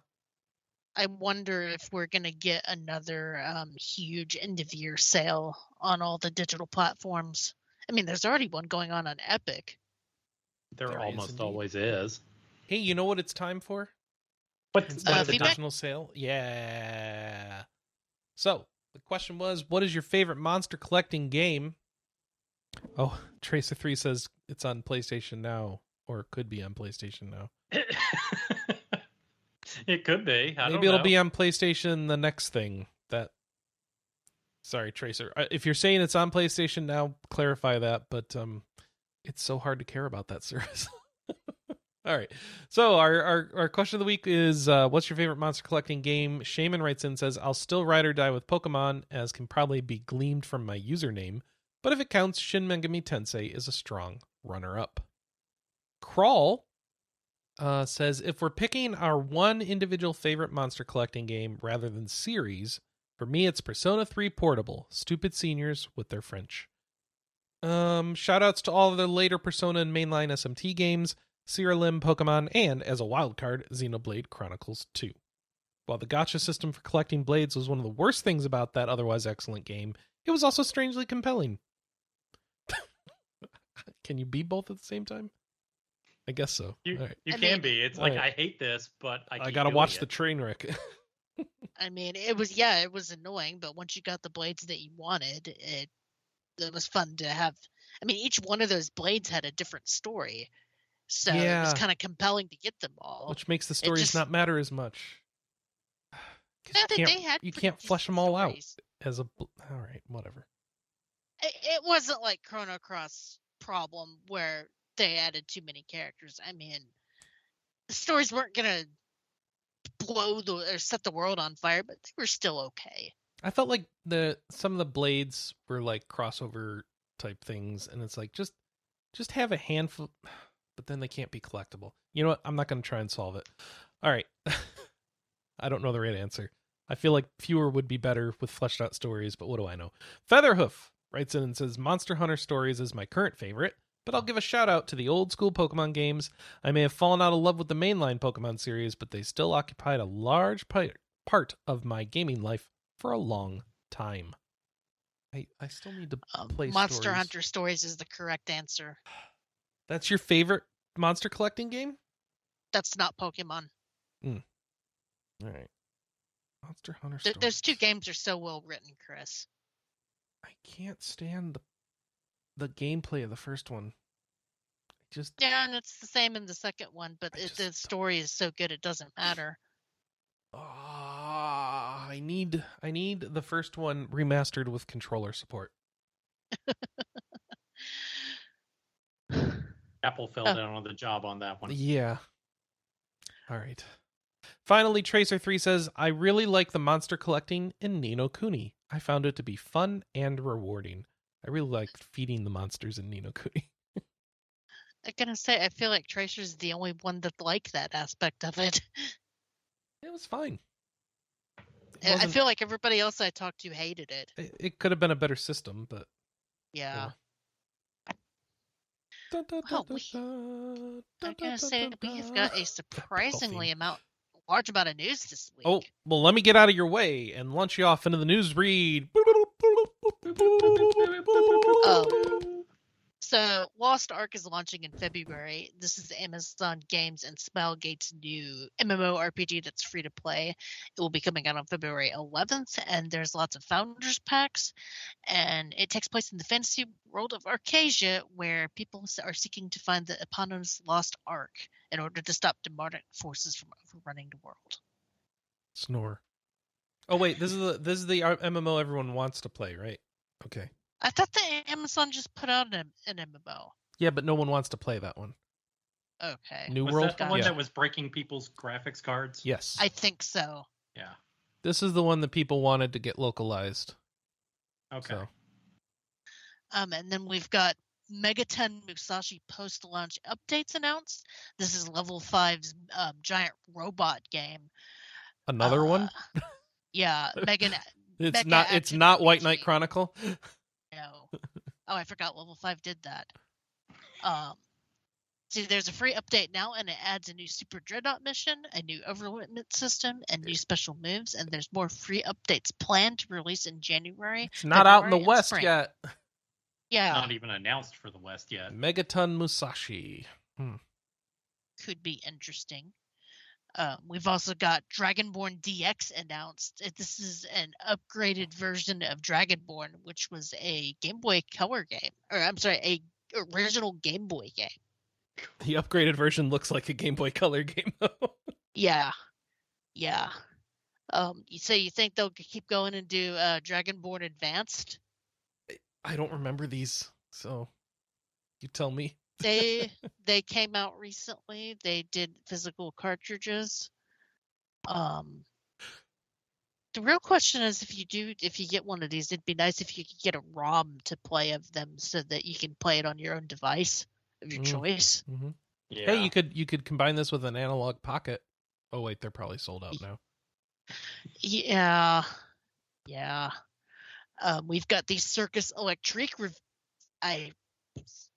I wonder if we're gonna get another um, huge end of year sale on all the digital platforms. I mean, there's already one going on on Epic. there There is almost indeed. always is. Hey, you know what it's time for? What's Uh, the feedback? digital sale? Yeah. So the question was, what is your favorite monster collecting game? Oh, Tracer Three says it's on PlayStation now, or it could be on PlayStation now. it could be. I Maybe don't it'll know. be on PlayStation. The next thing that. Sorry, Tracer. Uh, If you're saying it's on PlayStation now, clarify that. But um, it's so hard to care about that service. All right. So our, our our question of the week is, uh, what's your favorite monster collecting game? Shaman writes in says, I'll still ride or die with Pokemon, as can probably be gleamed from my username. But if it counts, Shin Megami Tensei is a strong runner-up. Crawl uh, says if we're picking our one individual favorite monster collecting game rather than series, for me it's Persona 3 Portable. Stupid seniors with their French. Um, shout outs to all of the later Persona and mainline SMT games, Siralim Pokemon, and as a wild card, Xenoblade Chronicles 2. While the gacha system for collecting blades was one of the worst things about that otherwise excellent game, it was also strangely compelling. Can you be both at the same time? I guess so. You, All right. you I can mean- be. It's like Alright. I hate this, but I, I, gotta watch it. the train wreck. I mean, it was yeah, it was annoying, but once you got the blades that you wanted, it it was fun to have. I mean, each one of those blades had a different story, so it was kind of compelling to get them all. which makes the stories just- not matter as much. No, you can't, they had you can't flesh them all out as a. bl- All right, whatever. It, it wasn't like Chrono Cross problem where they added too many characters. I mean, the stories weren't gonna blow the or set the world on fire, but they were still okay. I felt like the some of the blades were like crossover type things, and it's like just just have a handful, but then they can't be collectible. You know what? I'm not going to try and solve it. All right, I don't know the right answer. I feel like fewer would be better with fleshed out stories, but what do I know? Featherhoof writes in and says Monster Hunter Stories is my current favorite, but I'll give a shout out to the old school Pokemon games. I may have fallen out of love with the mainline Pokemon series, but they still occupied a large part of my gaming life for a long time. I I still need to Um, play Monster stories. Hunter Stories is the correct answer. That's your favorite monster collecting game? That's not Pokemon. Mm. All right. Monster Hunter Th- those two games are so well written, Chris. I can't stand the the gameplay of the first one. I just Yeah, and it's the same in the second one, but it, the story is so good it doesn't matter. ah, I need I need the first one remastered with controller support. Apple fell Oh. down on the job on that one. Yeah. All right. Finally, Tracer 3 says, I really like the monster collecting in Ni no Kuni. I found it to be fun and rewarding. I really liked feeding the monsters in Ni no Kuni. I'm gonna say I feel like Tracer's the only one that liked that aspect of it. It was fine. It, I I feel like everybody else I talked to hated it. it, it could have been a better system, but Yeah. Dun, dun, Well, dun, we- dun, I'm gonna say dun, we have got a surprisingly amount large amount of news this oh, week. Oh, well, let me get out of your way and launch you off into the news read. So Lost Ark is launching in February. This is Amazon Games and Smilegate's new MMORPG that's free to play. It will be coming out on February 11th, and there's lots of founders packs. And it takes place in the fantasy world of Arkesia, where people are seeking to find the eponymous Lost Ark in order to stop demonic forces from overrunning the world. Snore. Oh wait, this is the this is the uh, MMO everyone wants to play, right? Okay. I thought that Amazon just put out an, an MMO. Yeah, but no one wants to play that one. Okay. New was World. that the one yeah. that was breaking people's graphics cards? Yes. I think so. Yeah. This is the one that people wanted to get localized. Okay. So Um, and then we've got Megaton Musashi post launch updates announced. This is level five's um, giant robot game. another one. Uh, Yeah, Megan. It's Mecha not. It's not White Knight Chronicle. No. Oh, I forgot level five did that. Um, see, there's a free update now, and it adds a new Super Dreadnought mission, a new overwhelmment system, and new special moves. And there's more free updates planned to release in January. It's not out in the West spring. yet. Yeah, Not even announced for the West yet. Megaton Musashi. Hmm. could be interesting. Um, we've also got Dragonborne DX announced. Uh, This is an upgraded version of Dragonborne, which was a Game Boy Color game, or I'm sorry, a original Game Boy game. The upgraded version looks like a Game Boy Color game, though. Yeah, yeah. Um, you say you think they'll keep going and do uh, Dragonborne Advanced? I don't remember these, so you tell me. They they came out recently. They did physical cartridges. Um, the real question is if you do if you get one of these, it'd be nice if you could get a ROM to play of them so that you can play it on your own device of your Mm. choice. hmm Yeah. Hey, you could you could combine this with an analogue pocket. Oh wait, they're probably sold out now. Yeah, yeah. Um, we've got the Circus Electrique. Rev- I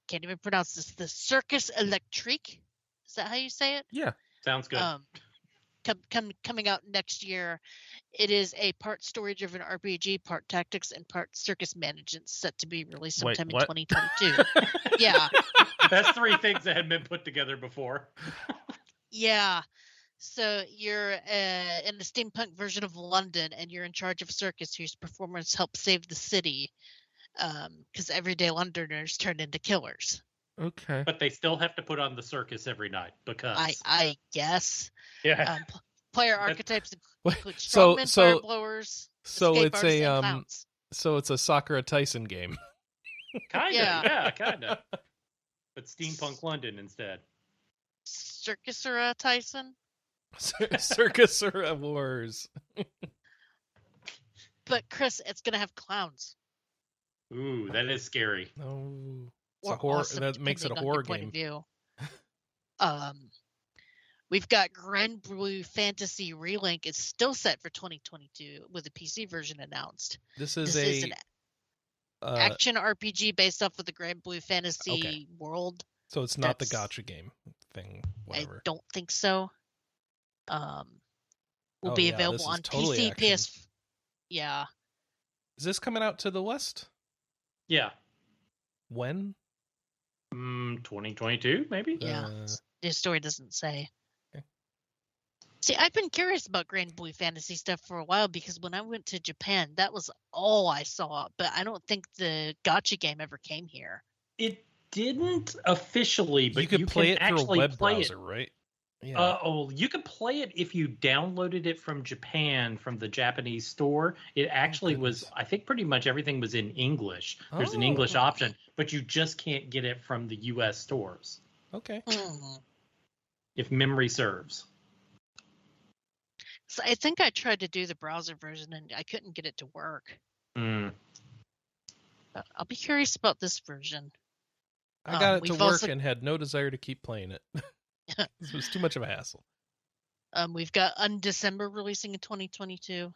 can't even pronounce this. The Circus Electrique. Is that how you say it? Yeah, Sounds good. Um, com- com- coming out next year. It is a part story-driven RPG, part tactics, and part circus management, set to be released sometime what? in 2022. yeah, That's three things that had been put together before. yeah. So you're uh, in a steampunk version of London, and you're in charge of a circus whose performers help save the city, because everyday Londoners turn into killers. Okay. But they still have to put on the circus every night because I, I guess. yeah. Um, player archetypes Wait, include so- strongmen, so- fire blowers, So it's a um clowns. so it's a Sakura Taisen game. Kind of. yeah. Yeah, kind of. But steampunk London instead. Circus or uh, Taisen? Cir- Circus or Wars. But Chris, it's gonna have clowns. Ooh, that is scary. No. It's or a horror awesome, that makes it a depending on horror point game. of view. um, we've got Granblue Fantasy Relink. It's still set for 2022 with a PC version announced. This is this a is an uh, action RPG based off of the Granblue Fantasy world. so it's not the gacha game thing. Whatever. I don't think so. Um, will Oh, be yeah, available on totally PC, action. PS. Yeah, Is this coming out to the West? Yeah. When? Mm, 2022, maybe? Yeah. Uh, the story doesn't say. Okay. See, I've been curious about Granblue Fantasy stuff for a while because when I went to Japan, that was all I saw. But I don't think the gacha game ever came here. It didn't officially, but you could play can it through a actually web play browser, It. right? Yeah. Uh, oh, you could play it if you downloaded it from Japan from the Japanese store. It actually was, I think, pretty much everything was in English. There's an Oh. English option, but you just can't get it from the U.S. stores, okay. Hmm. if memory serves. So I think I tried to do the browser version and I couldn't get it to work. Mm. But I'll be curious about this version. I Um, got it to work also- and had no desire to keep playing it. it was too much of a hassle. Um, we've got Undecember releasing in 2022.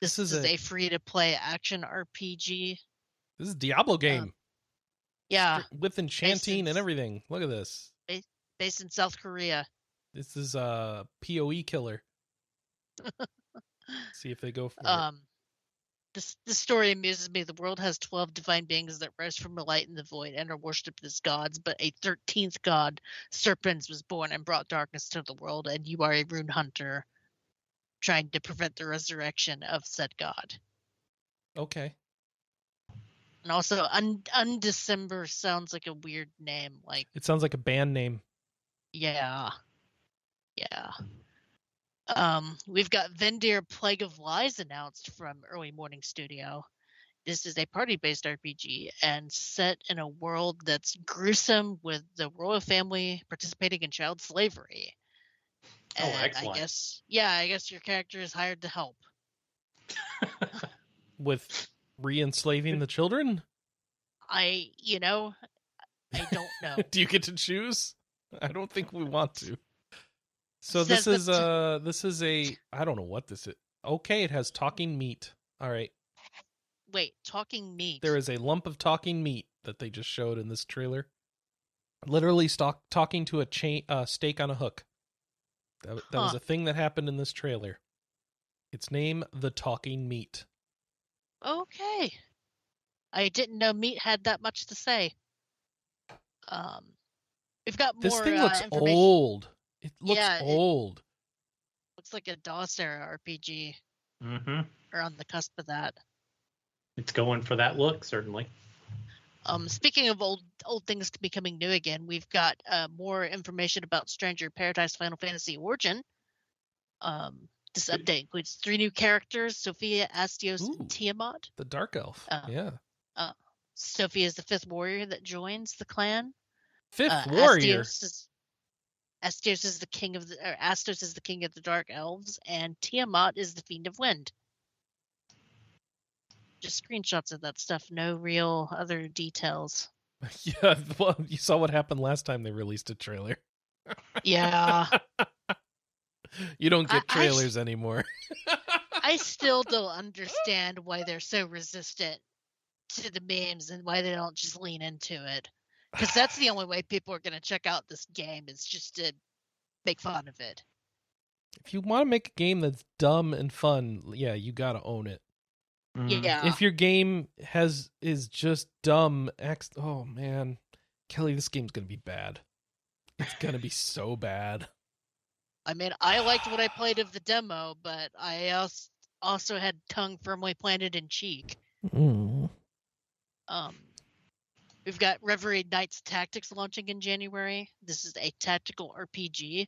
This, This is, is a, a- free to play action RPG. This is a Diablo game Um, Yeah, with enchanting and everything. Look at this. based in South Korea. This is a POE killer. See if they go for it. This this story amuses me. The world has twelve divine beings that rise from the light in the void and are worshipped as gods. But a thirteenth god, Serpens, was born and brought darkness to the world. And you are a rune hunter, trying to prevent the resurrection of said god. Okay. And also, Un- Undecember sounds like a weird name. Like, It sounds like a band name. yeah, yeah. Um, we've got Vendir Plague of Lies announced from Early Morning Studio. This is a party-based RPG and set in a world that's gruesome with the royal family participating in child slavery. Oh, And excellent. I guess, yeah, I guess your character is hired to help. With re enslaving the children? I, you know, I don't know. Do you get to choose? I don't think we want to. So Says this is that- uh this is a I don't know what this is. Okay, it has talking meat. All right. Wait, talking meat. There is a lump of talking meat that they just showed in this trailer. Literally stock, talking to a chain uh, steak on a hook. That, that was Huh. a thing that happened in this trailer. Its name, the talking meat. Okay. I didn't know meat had that much to say. Um, we've got more. This thing uh, looks information. old. It looks Yeah, it- old. Looks like a DOS era RPG, Mm-hmm. or on the cusp of that. It's going for that look, certainly. Um, speaking of old old things becoming new again, we've got uh, more information about Stranger Paradise Final Fantasy Origin. Um, this update includes three new characters: Sophia, Astios, Ooh. and Tiamat. The Dark Elf. Uh, yeah. Uh, Sophia is the fifth warrior that joins the clan. Fifth Uh, Warrior. Astios is, Astios is the king of the or Astos is the king of the dark elves, and Tiamat is the fiend of wind. Just screenshots of that stuff, no real other details. Yeah, well, you saw what happened last time they released a trailer. Yeah, You don't get I- I- trailers anymore. I still don't understand why they're so resistant to the memes and why they don't just lean into it. Because that's the only way people are going to check out this game is just to make fun of it. if you want to make a game that's dumb and fun, yeah, you got to own it. Mhm. Yeah. If your game has is just dumb, ex- oh man, Kelley, this game's gonna be bad. It's gonna be so bad. I mean, I liked what I played of the demo, but I also also had tongue firmly planted in cheek. Mm. Um, we've got Reverie Knights Tactics launching in January. This is a tactical RPG,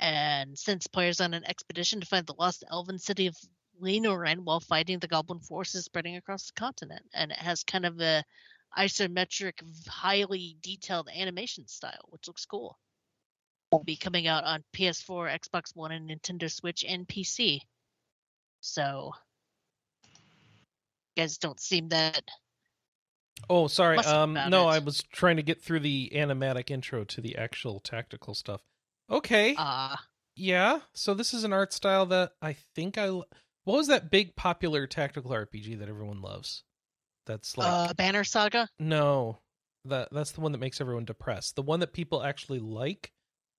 and sends players on an expedition to find the lost elven city of Lenoren while fighting the goblin forces spreading across the continent. And it has kind of a isometric, highly detailed animation style, which looks cool. Will be coming out on PS4, Xbox One, and Nintendo Switch and PC. So, guys don't seem that Oh, sorry. Um, no, it. I was trying to get through the animatic intro to the actual tactical stuff. Okay, ah. yeah. So this is an art style that I think I. l- What was that big popular tactical RPG that everyone loves? That's like uh, Banner Saga. No, that that's the one that makes everyone depressed. The one that people actually like,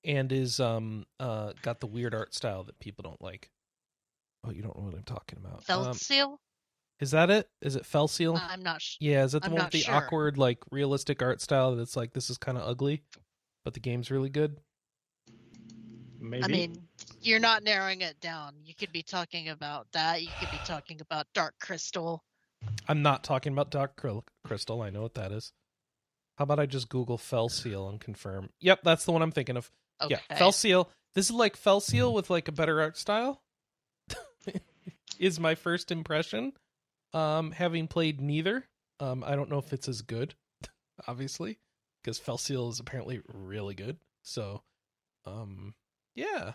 and is um uh got the weird art style that people don't like. Oh, you don't know what I'm talking about. Felt Um, Seal. Is that it? Is it Fell Seal? Uh, I'm not. Sh- yeah, is it the I'm one with the sure. awkward, like realistic art style that's like this is kind of ugly, but the game's really good? Maybe. I mean, you're not narrowing it down. You could be talking about that. You could be talking about Dark Crystal. I'm not talking about Dark Crystal. I know what that is. How about I just Google Fell Seal and confirm? Yep, that's the one I'm thinking of. Okay. Yeah, Fell Seal. This is like Fell Seal with like a better art style. is my first impression. Um, having played neither, um, I don't know if it's as good, obviously, because Fell Seal is apparently really good. So, um, yeah,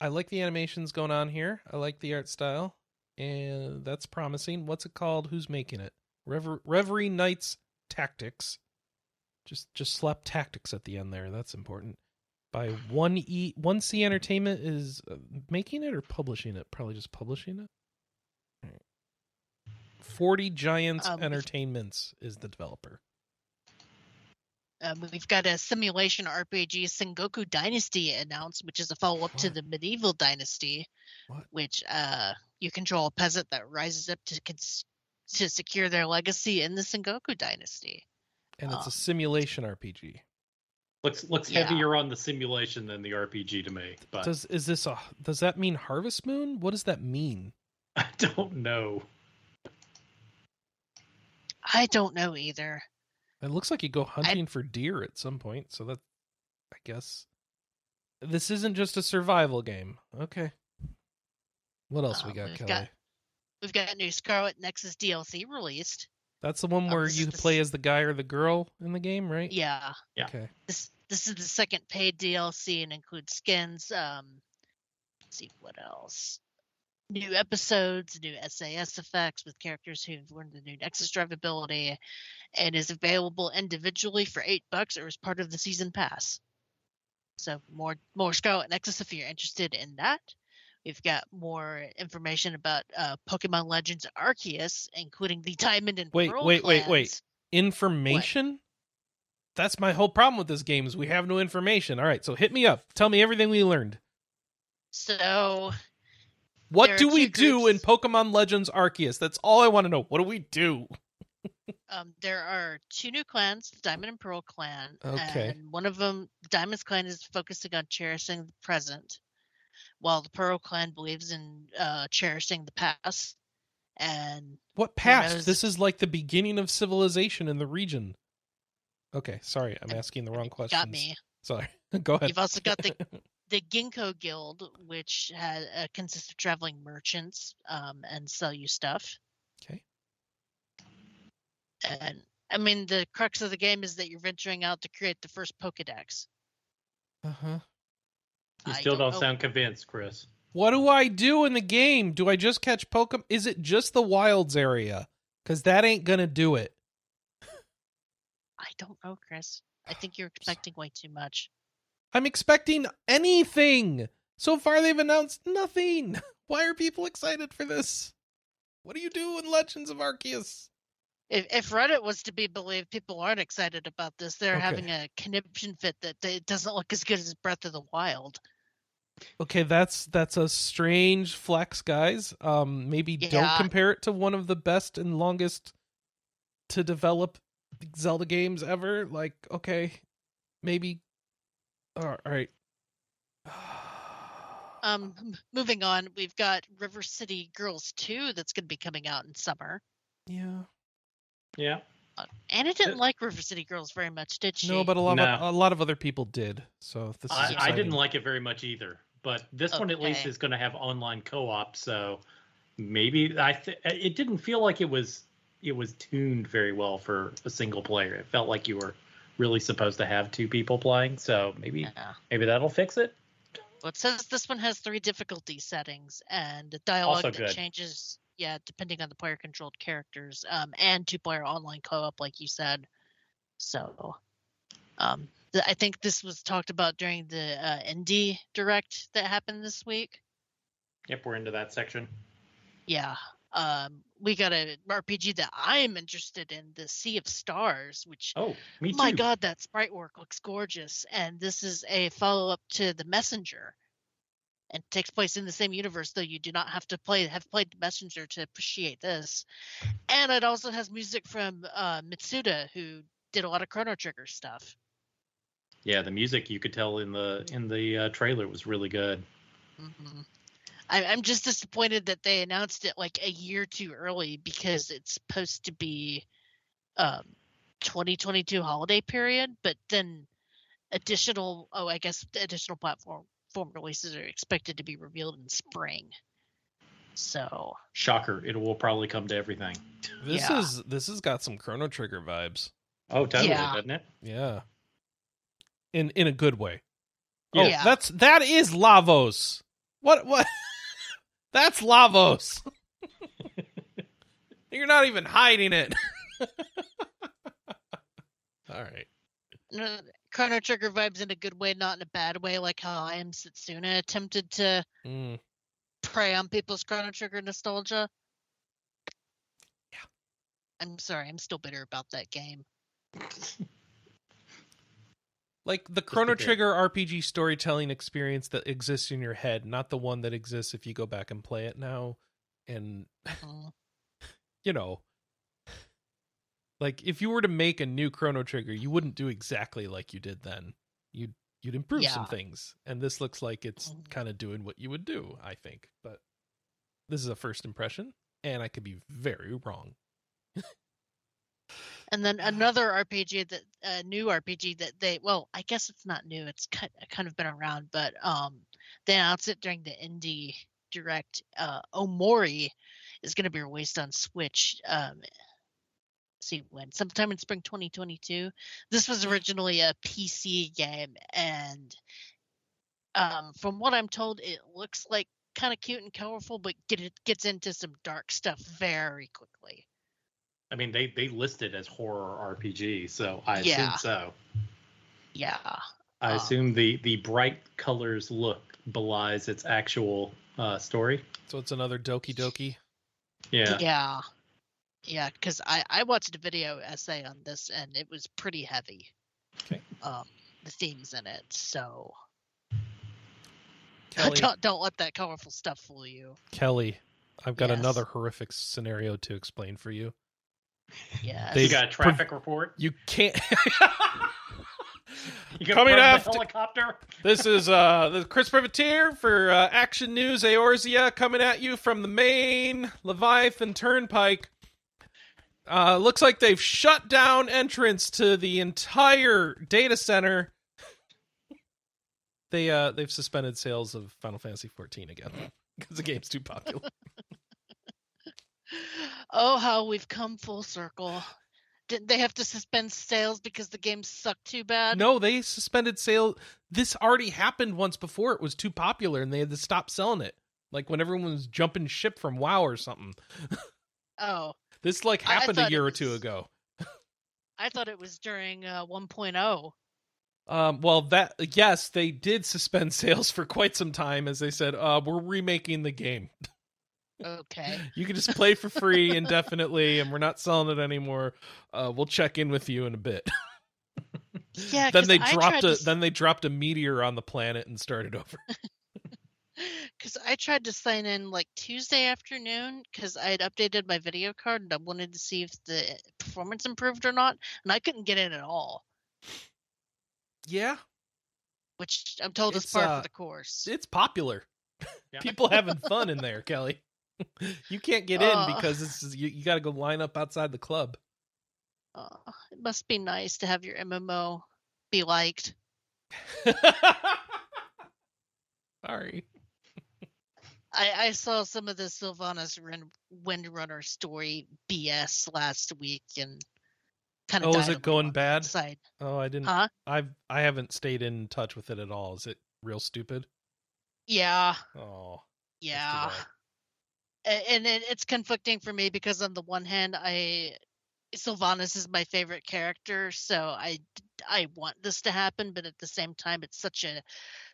I like the animations going on here. I like the art style, and that's promising. What's it called? Who's making it? Rever- Reverie Knights Tactics. Just just slap tactics at the end there. That's important by one e one c entertainment is uh, making it or publishing it probably just publishing it. 40 giants Um, entertainments is the developer Um, we've got a simulation RPG, Sengoku Dynasty, announced, which is a follow up to the medieval dynasty, What? which uh, you control a peasant that rises up to cons- to secure their legacy in the Sengoku Dynasty. and it's Oh. a simulation rpg looks looks yeah. heavier on the simulation than the RPG to me. But does is this a does that mean harvest moon what does that mean I don't know. I don't know either. it looks like you go hunting for deer at some point so that i guess this isn't just a survival game okay what else we Um, got we've Kelley got- We've got a new Scarlet Nexus DLC released. that's the one um, where this you play s- as the guy or the girl in the game right Yeah, Yeah. okay this this is the second paid DLC and includes skins. Um, let's see what else. New episodes, new SAS effects with characters who've learned the new Nexus drive ability, and is available individually for eight bucks or as part of the season pass. So more more Scarlet Nexus if you're interested in that. We've got more information about uh, Pokemon Legends Arceus, including the Diamond and Wait, Pearl wait, wait, wait. clans. information that's my whole problem with this game is we have no information all right so hit me up tell me everything we learned So what There do we do in pokemon legends arceus that's all i want to know what do we do Um, there are two new clans, the Diamond and Pearl clan. Okay. And one of them, Diamond's clan, is focusing on cherishing the present, while the Pearl clan believes in uh, cherishing the past. And What past? This is like the beginning of civilization in the region. Okay, sorry, I'm asking the wrong question. got me. Sorry, go ahead. You've also got the the Ginkgo Guild, which has, uh, consists of traveling merchants um, and sell you stuff. okay. And I mean, the crux of the game is that you're venturing out to create the first Pokedex. Uh huh. You I still don't don't sound convinced, Chris. What do I do in the game? Do I just catch Pokemon? Is it just the wilds area? Because that ain't gonna do it. I don't know, Chris. I think you're expecting way too much. I'm expecting anything. So far, they've announced nothing. Why are people excited for this? What do you do in Legends of Arceus? If, if Reddit was to be believed, people aren't excited about this. They're Okay. having a conniption fit that they- it doesn't look as good as Breath of the Wild. Okay, that's that's a strange flex, guys. Um, maybe don't compare it to one of the best and longest to develop Zelda games ever. Like, okay, maybe. All right. Um, moving on, we've got River City Girls 2 that's going to be coming out in summer. Yeah. Yeah. Uh, Anna didn't Uh, like River City Girls very much, did she? No, but a lot No. of a lot of other people did. So this is I, I didn't like it very much either. But this one at least is going to have online co-op, so maybe I th- it didn't feel like it was it was tuned very well for a single player. It felt like you were really supposed to have two people playing, so maybe Yeah. maybe that'll fix it. Well, it says this one has three difficulty settings and dialogue Also that good. changes, yeah, depending on the player controlled characters, um, and two player online co op, like you said. So, um, th- I think this was talked about during the uh, indie direct that happened this week. Yep, we're into that section. Yeah. Um, we got a RPG that I'm interested in, the Sea of Stars, which Oh, me too. my god that sprite work looks gorgeous and this is a follow-up to the messenger and takes place in the same universe though you do not have to play have played the messenger to appreciate this and it also has music from uh, mitsuda who did a lot of chrono trigger stuff Yeah, the music you could tell in the in the uh, trailer was really good. hmm I, i'm just disappointed that they announced it like a year too early because it's supposed to be um 2022 holiday period but then additional oh i guess the additional platform form releases are expected to be revealed in spring so Shocker! It will probably come to everything. This Yeah. is this has got some Chrono Trigger vibes. Oh, totally, Yeah. doesn't it? Yeah. In in a good way. Yeah. Oh, Yeah. that's that is Lavos. What what? that's Lavos. You're not even hiding it. All right. no, chrono trigger vibes in a good way not in a bad way like how I Am Setsuna attempted to Mm. prey on people's chrono trigger nostalgia Yeah. i'm sorry i'm still bitter about that game Like the Chrono. Trigger RPG storytelling experience that exists in your head, not the one that exists if you go back and play it now. And Mm. you know, like if you were to make a new Chrono Trigger, you wouldn't do exactly like you did then. You'd you'd improve some things, and this looks like it's Mhm. kind of doing what you would do. I think, but this is a first impression, and I could be very wrong. And then another RPG that a new RPG that they well, I guess it's not new. It's kind kind of been around, but um, they announced it during the indie direct. Uh, Omori is going to be released on Switch. Um, let's see when sometime in spring 2022. This was originally a PC game, and um, from what I'm told, it looks like kind of cute and colorful, but get it gets into some dark stuff very quickly. I mean, they they list it as horror RPG, so I Yeah. assume so. Yeah. I Um, assume the the bright colors look belies its actual uh, story. So it's another Doki Doki. Yeah. Yeah. Yeah, because I, I watched a video essay on this and it was pretty heavy. Okay. Um, the themes in it. So Kelley, don't don't let that colorful stuff fool you. Kelley, I've got Yes. another horrific scenario to explain for you. Yes. They- got a traffic report? You can't. You Coming from after- helicopter? this is uh the Chris Privateer for uh, Action News Eorzea coming at you from the main Leviathan Turnpike. Uh, looks like they've shut down entrance to the entire data center. They uh they've suspended sales of Final Fantasy 14 again because the game's too popular. Oh, how we've come full circle. Didn't they have to suspend sales because the game sucked too bad? No, they suspended sale. This already happened once before. It was too popular, and they had to stop selling it. Like when everyone was jumping ship from WoW or something. Oh, This like happened a year or two ago. I thought it was during uh, 1.0. Um, well, that yes, they did suspend sales for quite some time, as they said, uh, we're remaking the game. Okay. You can just play for free indefinitely, and we're not selling it anymore. Uh, we'll check in with you in a bit. Yeah. then they I dropped a to then they dropped a meteor on the planet and started over. Because I tried to sign in like Tuesday afternoon because I had updated my video card and I wanted to see if the performance improved or not, and I couldn't get in at all. Yeah, Which I'm told is part par uh, for the course. it's popular. Yeah. People having fun in there, Kelley. you can't get in Uh. because this is you, you got to go line up outside the club. Uh, it must be nice to have your MMO be liked. Sorry. I, I saw some of the Sylvanas Windrunner story BS last week and kind of. Oh, is it going bad? Side, Oh, I didn't. huh? I've I haven't stayed in touch with it at all. Is it real stupid? Yeah, Oh, yeah. And it, it's conflicting for me because on the one hand, I Sylvanas is my favorite character, so I I want this to happen, but at the same time, it's such a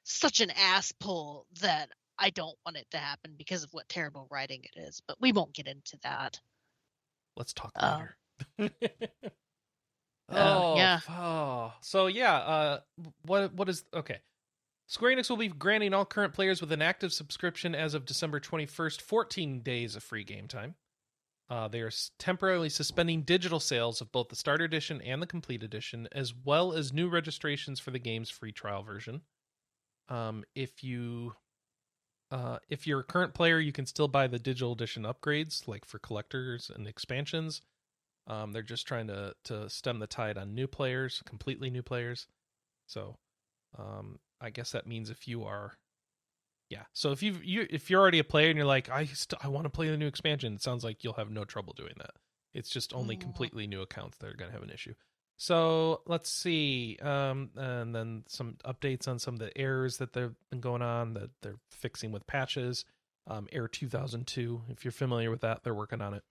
such an ass pull that I don't want it to happen because of what terrible writing it is. But we won't get into that. let's talk Oh. later. Uh, oh yeah. Oh, so yeah. Uh, what what is okay? Square Enix will be granting all current players with an active subscription as of December 21st 14 days of free game time. Uh, they are temporarily suspending digital sales of both the Starter Edition and the Complete Edition, as well as new registrations for the game's free trial version. Um, if you uh, if you're a current player, you can still buy the digital edition upgrades, like for collectors and expansions. Um, they're just trying to to stem the tide on new players, completely new players. So, um, I guess that means if you are, yeah. So if you you if you're already a player and you're like, I st- I want to play the new expansion, it sounds like you'll have no trouble doing that. It's just only Mm. completely new accounts that are going to have an issue. So let's see, um, and then some updates on some of the errors that they've been going on that they're fixing with patches. Um, Error 2002, if you're familiar with that, they're working on it,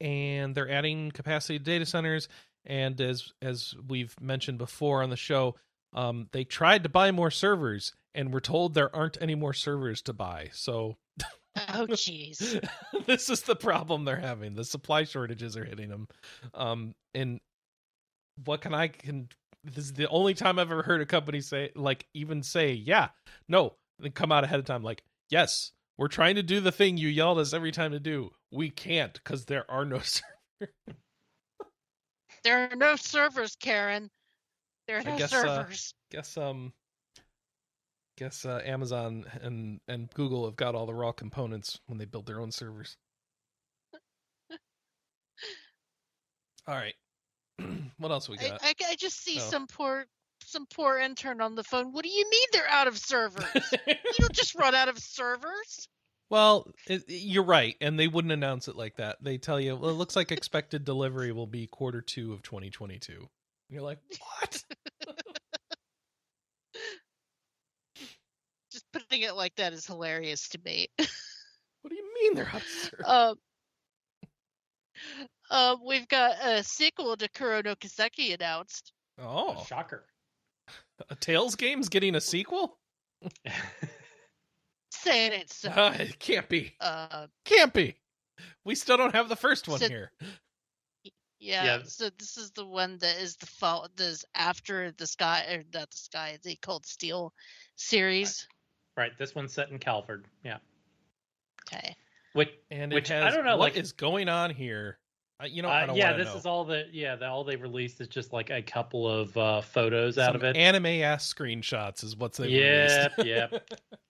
and they're adding capacity to data centers. And as as we've mentioned before on the show, um, they tried to buy more servers, and we're told there aren't any more servers to buy. So Oh, jeez. this is the problem they're having. The supply shortages are hitting them. Um, and what can I can? This is the only time I've ever heard a company say, like, even say, "Yeah, no," then come out ahead of time, like, "Yes, we're trying to do the thing you yelled us every time to do. We can't because there are no servers." There are no servers, Karen. There are I no guess, uh, guess um, guess uh, Amazon and and Google have got all the raw components when they build their own servers. all right, what else we I, got? I, I just see Oh. some poor some poor intern on the phone. What do you mean they're out of servers? you don't just run out of servers. Well, it, you're right, and they wouldn't announce it like that. They tell you, well, it looks like expected delivery will be quarter two of 2022. You're like, what? Just putting it like that is hilarious to me. What do you mean they're out of um, uh, we've got a sequel to Kuro no Kiseki announced. Oh, Shocker. a Trails game's getting a sequel? Saying it so. Uh, it can't be. Uh, Can't be. We still don't have the first one So- here. Yeah, Yeah. So this is the one that is the fall. That is after the sky or not the sky. The Cold Steel series. right. This one's set in Calvard. Yeah. Okay. Which And Which, it I don't know, what like- is going on here? I, you know, I Uh, don't yeah, this know. is all that. Yeah, the, all they released is just like a couple of uh, photos Some out of it. Anime ass screenshots is what's they Yeah, released. yeah.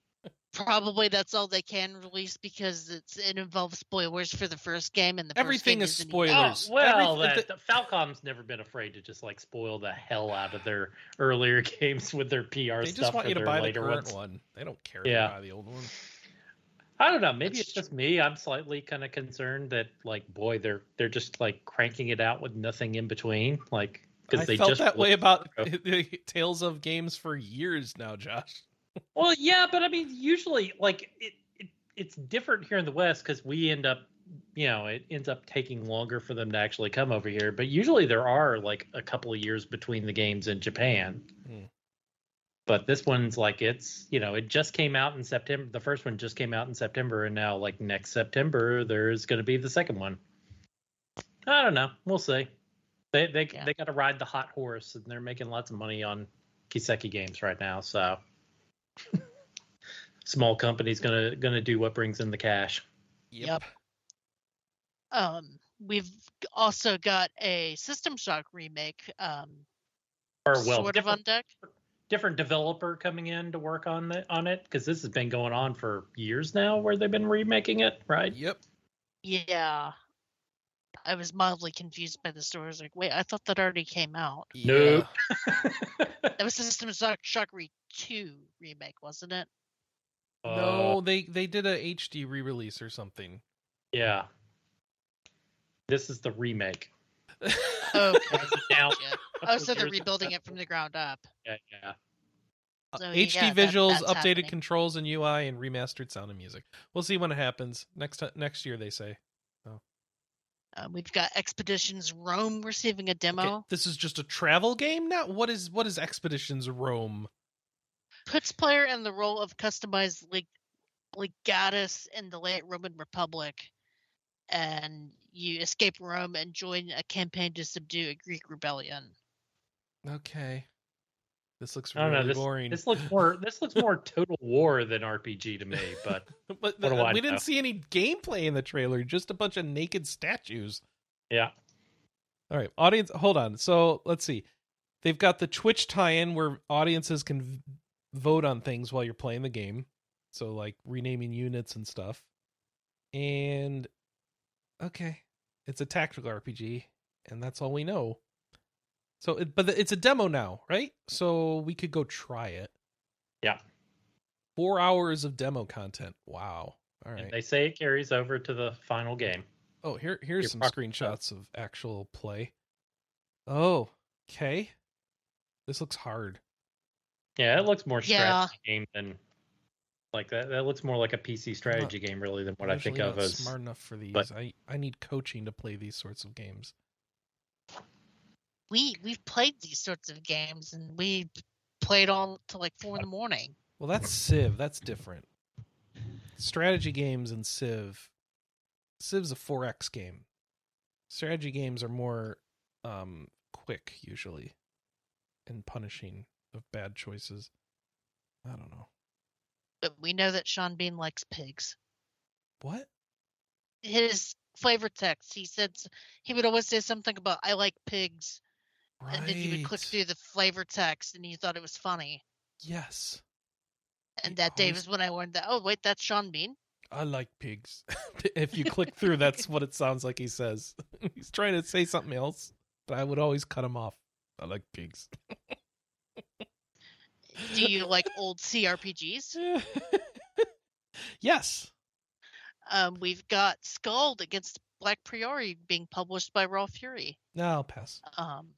Probably that's all they can release because it's it involves spoilers for the first game and the first Everything game is spoilers. Oh, well, Every- that, Falcom's never been afraid to just like spoil the hell out of their earlier games with their PR They stuff. just want you to buy the later current ones. one. They don't care Yeah. if you buy the old one. I don't know. Maybe That's it's just me. I'm slightly kind of concerned that like, boy, they're they're just like cranking it out with nothing in between. Like, I because they felt just that way about the Tales of games for years now, Josh. Well, yeah, but I mean, usually, like it, it it's different here in the West because we end up, you know, it ends up taking longer for them to actually come over here. But usually, there are like a couple of years between the games in Japan. Hmm. But this one's like it's, you know, it just came out in September. The first one just came out in September, and now like next September, there's going to be the second one. I don't know. We'll see. They they Yeah. they got to ride the hot horse, and they're making lots of money on Kiseki games right now. So small company's gonna gonna do what brings in the cash. Yep. Um, we've also got a System Shock remake. Um, Or well, sort of on different, deck. different developer coming in to work on it on it because this has been going on for years now, where they've been remaking it, right? Yep. Yeah. I was mildly confused by the story. I was like, wait, I thought that already came out. Nope. That was System Shock Shockery 2 remake, wasn't it? No, they they did a HD re-release or something. yeah. This is the remake. Okay. now. Oh, so they're rebuilding it from the ground up. Yeah, yeah. Uh, So, HD yeah, that- visuals, that's updated happening. controls and UI, and remastered sound and music. We'll see when it happens next ti- next year. They say. Uh, we've got Expeditions Rome receiving a demo. Okay, this is just a travel game now. What is what is Expeditions Rome? Puts player in the role of customized leg- legatus in the late Roman Republic, and you escape Rome and join a campaign to subdue a Greek rebellion. Okay, this looks really know. This, boring. this looks more this looks more Total War than RPG to me, but but I we didn't see any gameplay in the trailer. Just a bunch of naked statues. yeah. All right, audience, hold on. So let's see. They've got the Twitch tie-in where audiences can v- vote on things while you're playing the game. So like renaming units and stuff. And okay, it's a tactical RPG, and that's all we know. So, it, but it's a demo now, right? So we could go try it. Yeah. Four hours of demo content. Wow. All And they say it carries over to the final game. Oh, here here's You're some screenshots of actual play. Oh, okay. This looks hard. Yeah, it looks more Yeah. strategy game than like that. That looks more like a PC strategy game, really, than what I think of as. smart enough for these. but- I I need coaching to play these sorts of games. We we've played these sorts of games, and we played all till like four in the morning. Well, that's Civ. That's different. Strategy games and Civ. Civ's a 4X game. Strategy games are more um quick usually and punishing of bad choices. I don't know. But we know that Sean Bean likes pigs. What? His flavor text, he said he would always say something about "I like pigs," Right. and then you would click through the flavor text, and you thought it was funny. Yes. And He that day was when I learned that. Oh wait, that's Sean Bean. I like pigs. if you click through, that's what it sounds like he says. He's trying to say something else, but I would always cut him off. I like pigs. Do you like old CRPGs? yes. Um, we've got SKALD against Black Priory being published by Raw Fury. No, I'll pass. Um,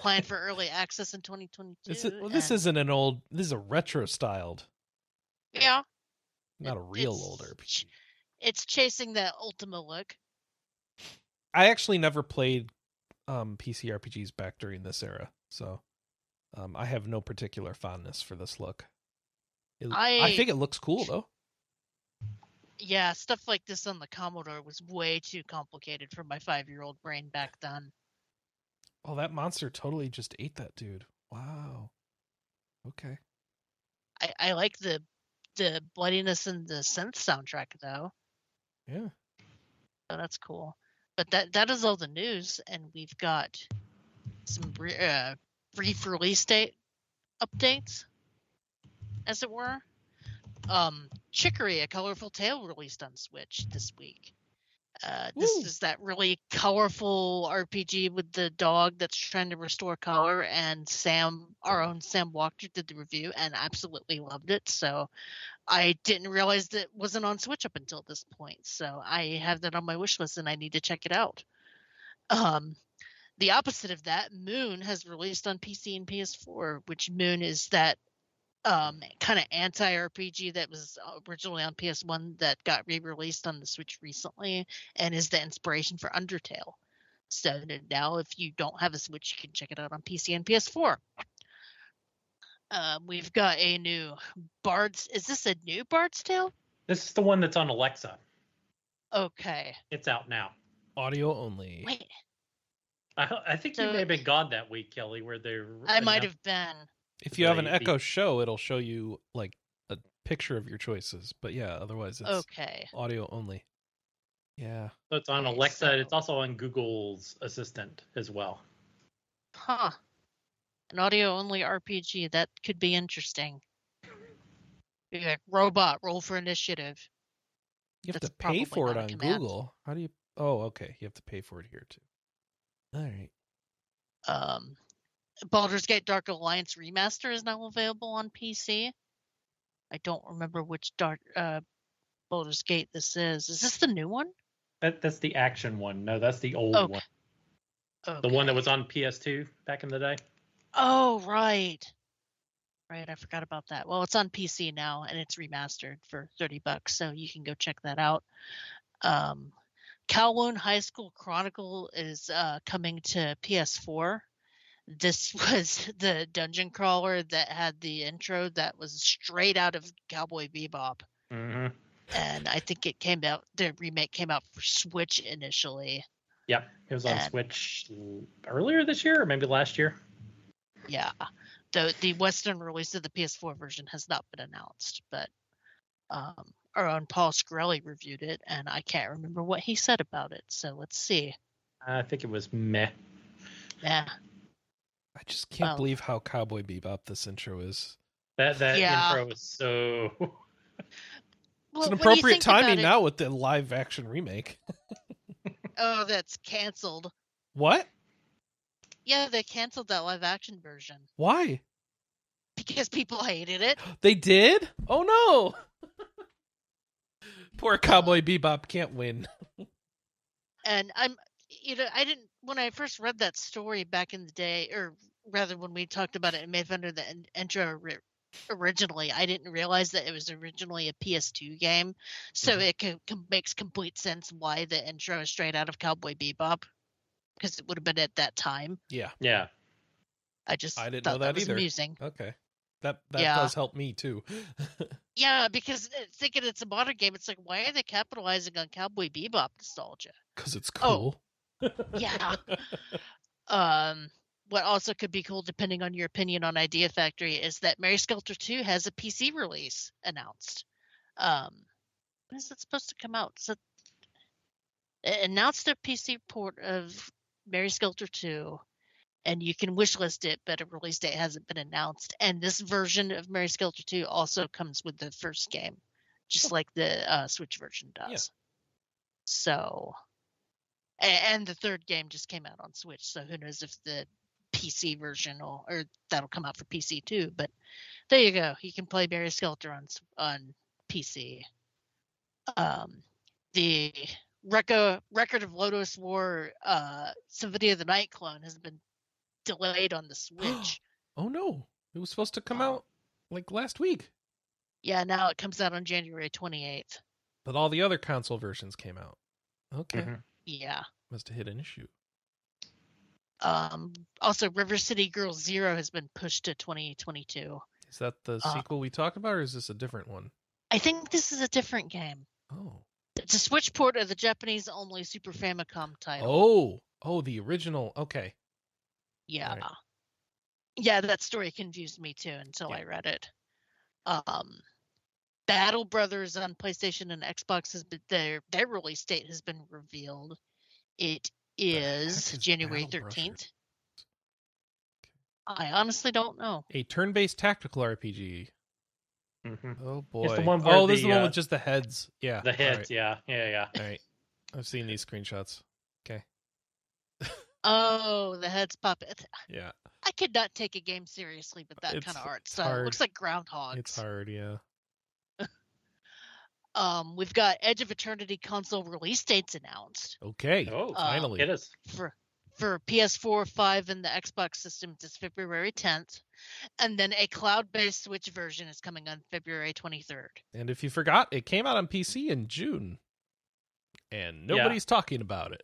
planned for early access in 2022. This, is, well, this isn't an old. This is a retro styled, yeah, not a real old RPG. it's chasing that Ultima look. I actually never played um, PC RPGs back during this era, so um, I have no particular fondness for this look. It- I I- think it looks cool though. Yeah, stuff like this on the Commodore was way too complicated for my five-year-old brain back then. Oh, that monster totally just ate that dude. Wow. Okay. I, I like the the bloodiness in the synth soundtrack though, Yeah. so that's cool. but that that is all the news, and we've got some uh, brief release date updates, as it were. Um, Chicory, a colorful tale, released on Switch this week. Uh, this Woo. is that really colorful RPG with the dog that's trying to restore color. And Sam, our own Sam Walker, did the review and absolutely loved it. So I didn't realize that it wasn't on Switch up until this point. So I have that on my wish list and I need to check it out. Um, the opposite of that, Moon has released on PC and PS4, which Moon is that um, kind of anti RPG that was originally on PS1 that got re released on the Switch recently and is the inspiration for Undertale. So now, if you don't have a Switch, you can check it out on PC and PS4. Um, we've got a new Bard's. Is this a new Bard's Tale? This is the one that's on Alexa. Okay. It's out now. Audio only. Wait, I, I think you may have been gone that week, Kelley, where they're. I might have been. If you have an the- Echo Show, it'll show you like a picture of your choices. But yeah, otherwise it's Okay. audio only. Yeah. So it's on Okay, Alexa. It's also on Google's Assistant as well. Huh. An audio only RPG. That could be interesting. Be like, robot, roll for initiative. You have That's to pay for it on command. Google. How do you Oh, okay. You have to pay for it here too. All right. Um, Baldur's Gate Dark Alliance Remaster is now available on PC. I don't remember which Dark uh, Baldur's Gate this is. Is this the new one? That that's the action one. No, that's the old Okay. one. Okay. The one that was on PS2 back in the day. Oh, right. Right, I forgot about that. Well, it's on PC now and it's remastered for 30 bucks, so you can go check that out. Um Kowloon High School Chronicle is uh coming to PS4. This was the dungeon crawler that had the intro that was straight out of Cowboy Bebop. hmm And I think it came out the remake came out for Switch initially. Yep, it was on And- Switch earlier this year or maybe last year. Yeah. The the Western release of the PS4 version has not been announced, but um, our own Paul Scarelli reviewed it, and I can't remember what he said about it. So let's see. I think it was meh. Yeah. I just can't Well- believe how Cowboy Bebop this intro is. That that Yeah. intro was so. Well, it's an when you appropriate think about timing it- now with the live action remake. Oh, that's canceled. What? Yeah, they canceled that live action version Why? because people hated it. They did? Oh no. Poor uh-huh. Cowboy Bebop can't win. and I'm you know I didn't when I first read that story back in the day, or rather when we talked about it and made fun of the intro originally, I didn't realize that it was originally a PS2 game, so Mhm. it co- com- makes complete sense why the intro is straight out of Cowboy Bebop, because it would have been at that time. Yeah. yeah. I just I didn't know that was either. amusing. Okay. That that Yeah. does help me too. Yeah, because uh, thinking it's a modern game, it's like why are they capitalizing on Cowboy Bebop nostalgia? Cuz it's Oh. cool. Yeah. Um, what also could be cool, depending on your opinion on Idea Factory, is that Mary Skelter 2 has a PC release announced. Um, when is it supposed to come out? So, it announced a PC port of Mary Skelter 2, and you can wishlist it, but a release date hasn't been announced. And this version of Mary Skelter 2 also comes with the first game, just like the uh, Switch version does. Yeah. So, and the third game just came out on Switch, so who knows if the PC version will, or that'll come out for PC too. But there you go, you can play Barry Skelter on on PC. Um, the Reco, Record of Lodoss War uh, Symphony of the Night clone has been delayed on the Switch. oh no. It was supposed to come Oh. out like last week. yeah, now it comes out on January 28th. But all the other console versions came out. Okay. Mhm. Yeah. Must have hit an issue. Um, also, River City Girls Zero has been pushed to 2022. Is that the Uh, sequel we talked about or is this a different one? I think this is a different game. Oh. It's a Switch port of the Japanese only Super Famicom title. Oh. Oh, the original. Okay. yeah. right. Yeah, that story confused me too until Yeah. I read it. Um Battle Brothers on PlayStation and Xbox has been their their release date has been revealed. It is is January thirteenth. I honestly don't know. A turn-based tactical RPG. Mhm. Oh boy. It's the one where oh, this is the, the one uh, with just the heads. Yeah. The heads, right, yeah, yeah, yeah. All right. I've seen these screenshots. Okay. Oh, the heads pop. Yeah. I could not take a game seriously with that It's- kind of art it's style. It looks like groundhogs. It's hard, yeah. Um, we've got Edge of Eternity console release dates announced Okay. Oh, Uh, finally. it is. for for PS4, 5, and the Xbox system is February 10th, and then a cloud-based Switch version is coming on February 23rd. And if you forgot, it came out on PC in June. And Yeah. nobody's talking about it.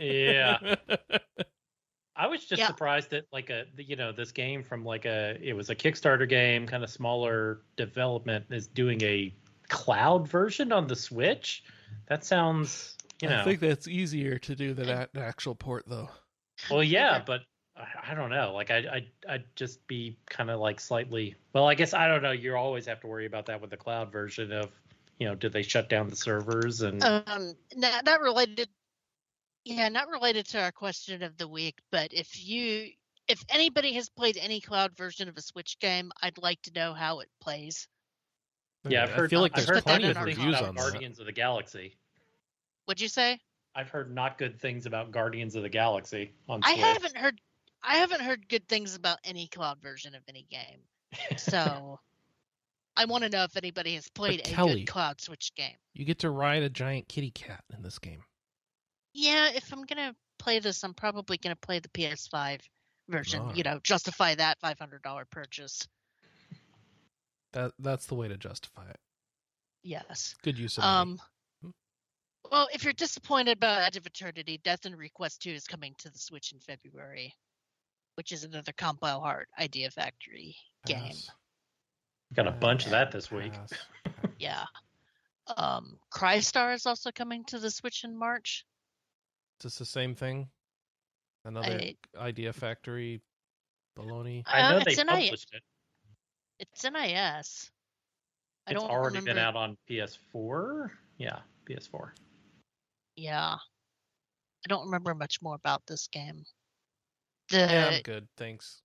Yeah. I was just Yeah. surprised that like a you know this game from like a it was a Kickstarter game, kind of smaller development, is doing a cloud version on the Switch. That sounds you know I think that's easier to do than that actual port, though. well yeah, but I, I don't know. Like I I I'd just be kind of like slightly well. I guess I don't know. You always have to worry about that with the cloud version of you know did they shut down the servers and Um, not, not related. Yeah, not related to our question of the week, but if you, if anybody has played any cloud version of a Switch game, I'd like to know how it plays. Yeah I've I feel like I've there's heard plenty of our reviews about on that. Guardians of the Galaxy. What'd you say? I've heard not good things about Guardians of the Galaxy on I haven't heard. I haven't heard good things about any cloud version of any game. So, I want to know if anybody has played a Kelly- good cloud Switch game. You get to ride a giant kitty cat in this game. Yeah, if I'm gonna play this, I'm probably gonna play the PS5 version. Alright. You know, justify that $500 purchase. That that's the way to justify it. Yes. Good use of money. Um. Well, if you're disappointed about Edge of Eternity, Death end re;Quest 2 is coming to the Switch in February, which is another Compile Heart Idea Factory game. Pass. Got a bunch of that this week. Pass. Yeah. Um, Crystar is also coming to the Switch in March. Is this the same thing? Another I- idea factory baloney. I Uh, know they it's an I- published it. It's NIS. I It's don't already remember. been out on PS4. Yeah, PS4. Yeah. I don't remember much more about this game. The Yeah, I'm good. Thanks.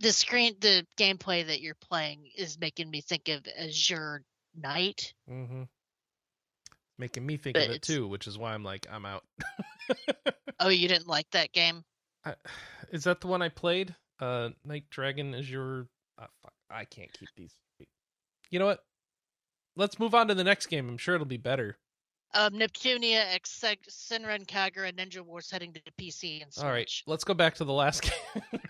the screen the gameplay that you're playing is making me think of Azure Knight. Mm-hmm. Making me think But of it it's- too, which is why I'm like, I'm out. Oh, you didn't like that game? I, is that the one I played? Uh, Night Dragon is your. Uh, fuck, I can't keep these. You know what? Let's move on to the next game. I'm sure it'll be better. Um, Neptunia, X Senran Kagura, and Ninja Wars heading to PC and Switch. All right, let's go back to the last game.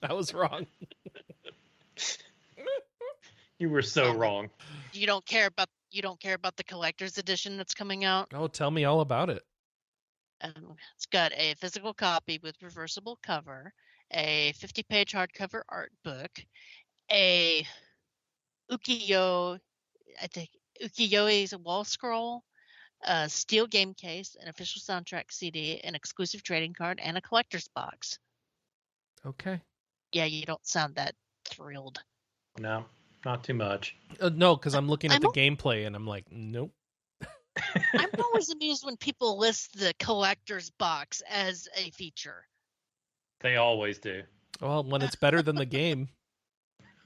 that was wrong. You were so Um, wrong. You don't care about you don't care about the collector's edition that's coming out. Oh, tell me all about it. Um, it's got a physical copy with reversible cover, a 50-page hardcover art book, a ukiyo, I think ukiyo-e's wall scroll, a steel game case, an official soundtrack CD, an exclusive trading card, and a collector's box. Okay. Yeah, you don't sound that thrilled. No, not too much. Uh, no, because I'm looking at I'm the al- gameplay and I'm like, nope. I'm always amused when people list the collector's box as a feature. They always do. Well, when it's better than the game.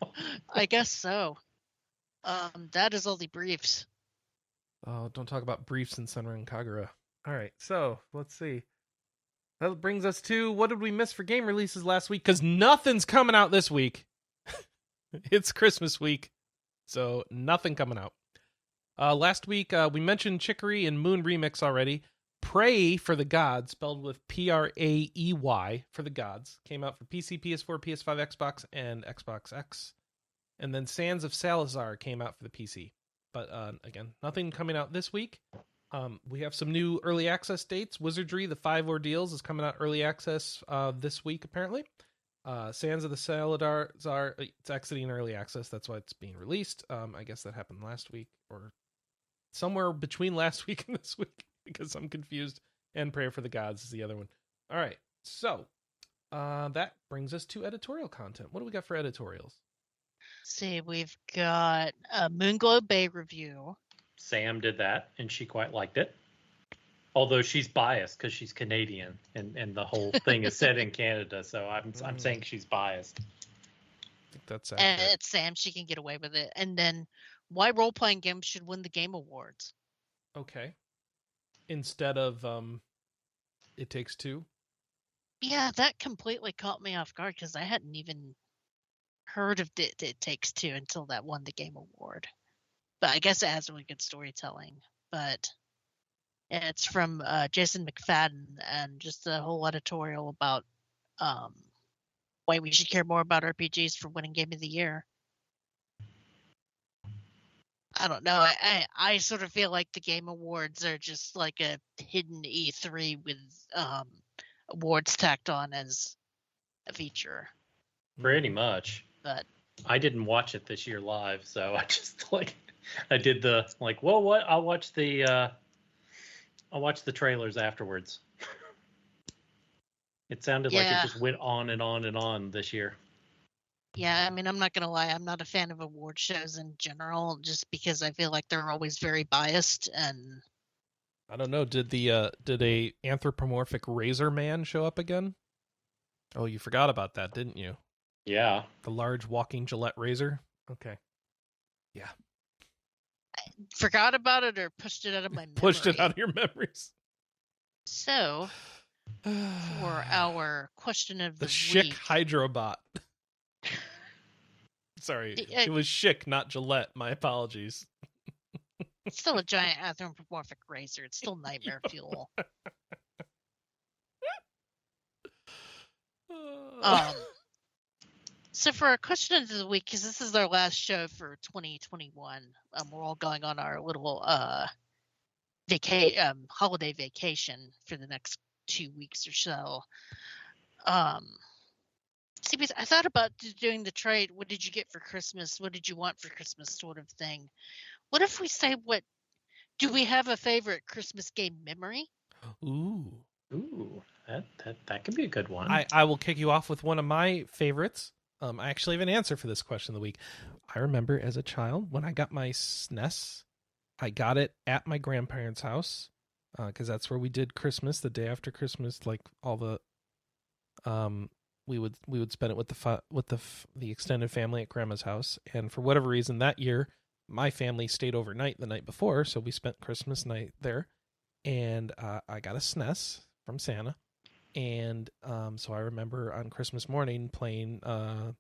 I guess so. Um, that is all the briefs. Oh, don't talk about briefs in Senran Kagura. All right, so let's see. That brings us to what did we miss for game releases last week? Because nothing's coming out this week. it's Christmas week, so nothing coming out. Uh, last week uh, we mentioned Chicory and Moon Remix already. Praey for the Gods, spelled with P R A E Y for the Gods, came out for PC, PS4, PS5, Xbox, and Xbox X. And then Sands of Salazar came out for the PC. But uh, again, nothing coming out this week. Um, we have some new early access dates. Wizardry, the Five Ordeals, is coming out early access uh, this week, apparently. Uh, Sands of the Saladar Czar, it's exiting early access. That's why it's being released. Um, I guess that happened last week or somewhere between last week and this week because I'm confused. And Prayer for the Gods is the other one. All right. So uh, that brings us to editorial content. What do we got for editorials? see, we've got a Moonglow Bay review, Sam did that, and she quite liked it. Although she's biased because she's Canadian, and, and the whole thing is set in Canada, so I'm I'm Mm. saying she's biased. I think that's and it's Sam. She can get away with it. And then, why role playing games should win the game awards? Okay. Instead of um, it takes two. Yeah, that completely caught me off guard because I hadn't even heard of it, it Takes Two until that won the game award. But I guess it has really good storytelling. But it's from uh, Jason McFadden and just a whole editorial about um, why we should care more about RPGs for winning Game of the Year. I don't know. I, I, I sort of feel like the Game Awards are just like a hidden E3 with um, awards tacked on as a feature. Pretty much. But I didn't watch it this year live, so I just like I did the like, well, what? I'll watch the uh I'll watch the trailers afterwards. It sounded like it just went on and on and on this year. Yeah, I mean, I'm not gonna lie, I'm not a fan of award shows in general, just because I feel like they're always very biased and I don't know. Did the uh did a anthropomorphic razor man show up again? Oh, you forgot about that, didn't you? Yeah. The large walking Gillette razor. Okay. Yeah. I forgot about it or pushed it out of my memory. Pushed it out of your memories. So for our question of the the, Schick week, Hydrobot. Sorry, uh, it was Schick, not Gillette. My apologies. it's still a giant anthropomorphic razor. It's still nightmare fuel. Um, so for our question of the week, because this is our last show for 2021, um, we're all going on our little uh, vaca- um, holiday vacation for the next two weeks or so. Um, see, because I thought about doing the trade. What did you get for Christmas? What did you want for Christmas? Sort of thing. What if we say what? Do we have a favorite Christmas game memory? Ooh. Ooh, that that that could be a good one. I, I will kick you off with one of my favorites. Um, I actually have an answer for this question of the week. I remember as a child when I got my SNES, I got it at my grandparents' house because that's where we did Christmas the day after Christmas. Like all the, um, we would we would spend it with the fa- with the f- the extended family at grandma's house. And for whatever reason, that year my family stayed overnight the night before, so we spent Christmas night there. And uh, I got a SNES from Santa and um, so I remember on Christmas morning playing, uh,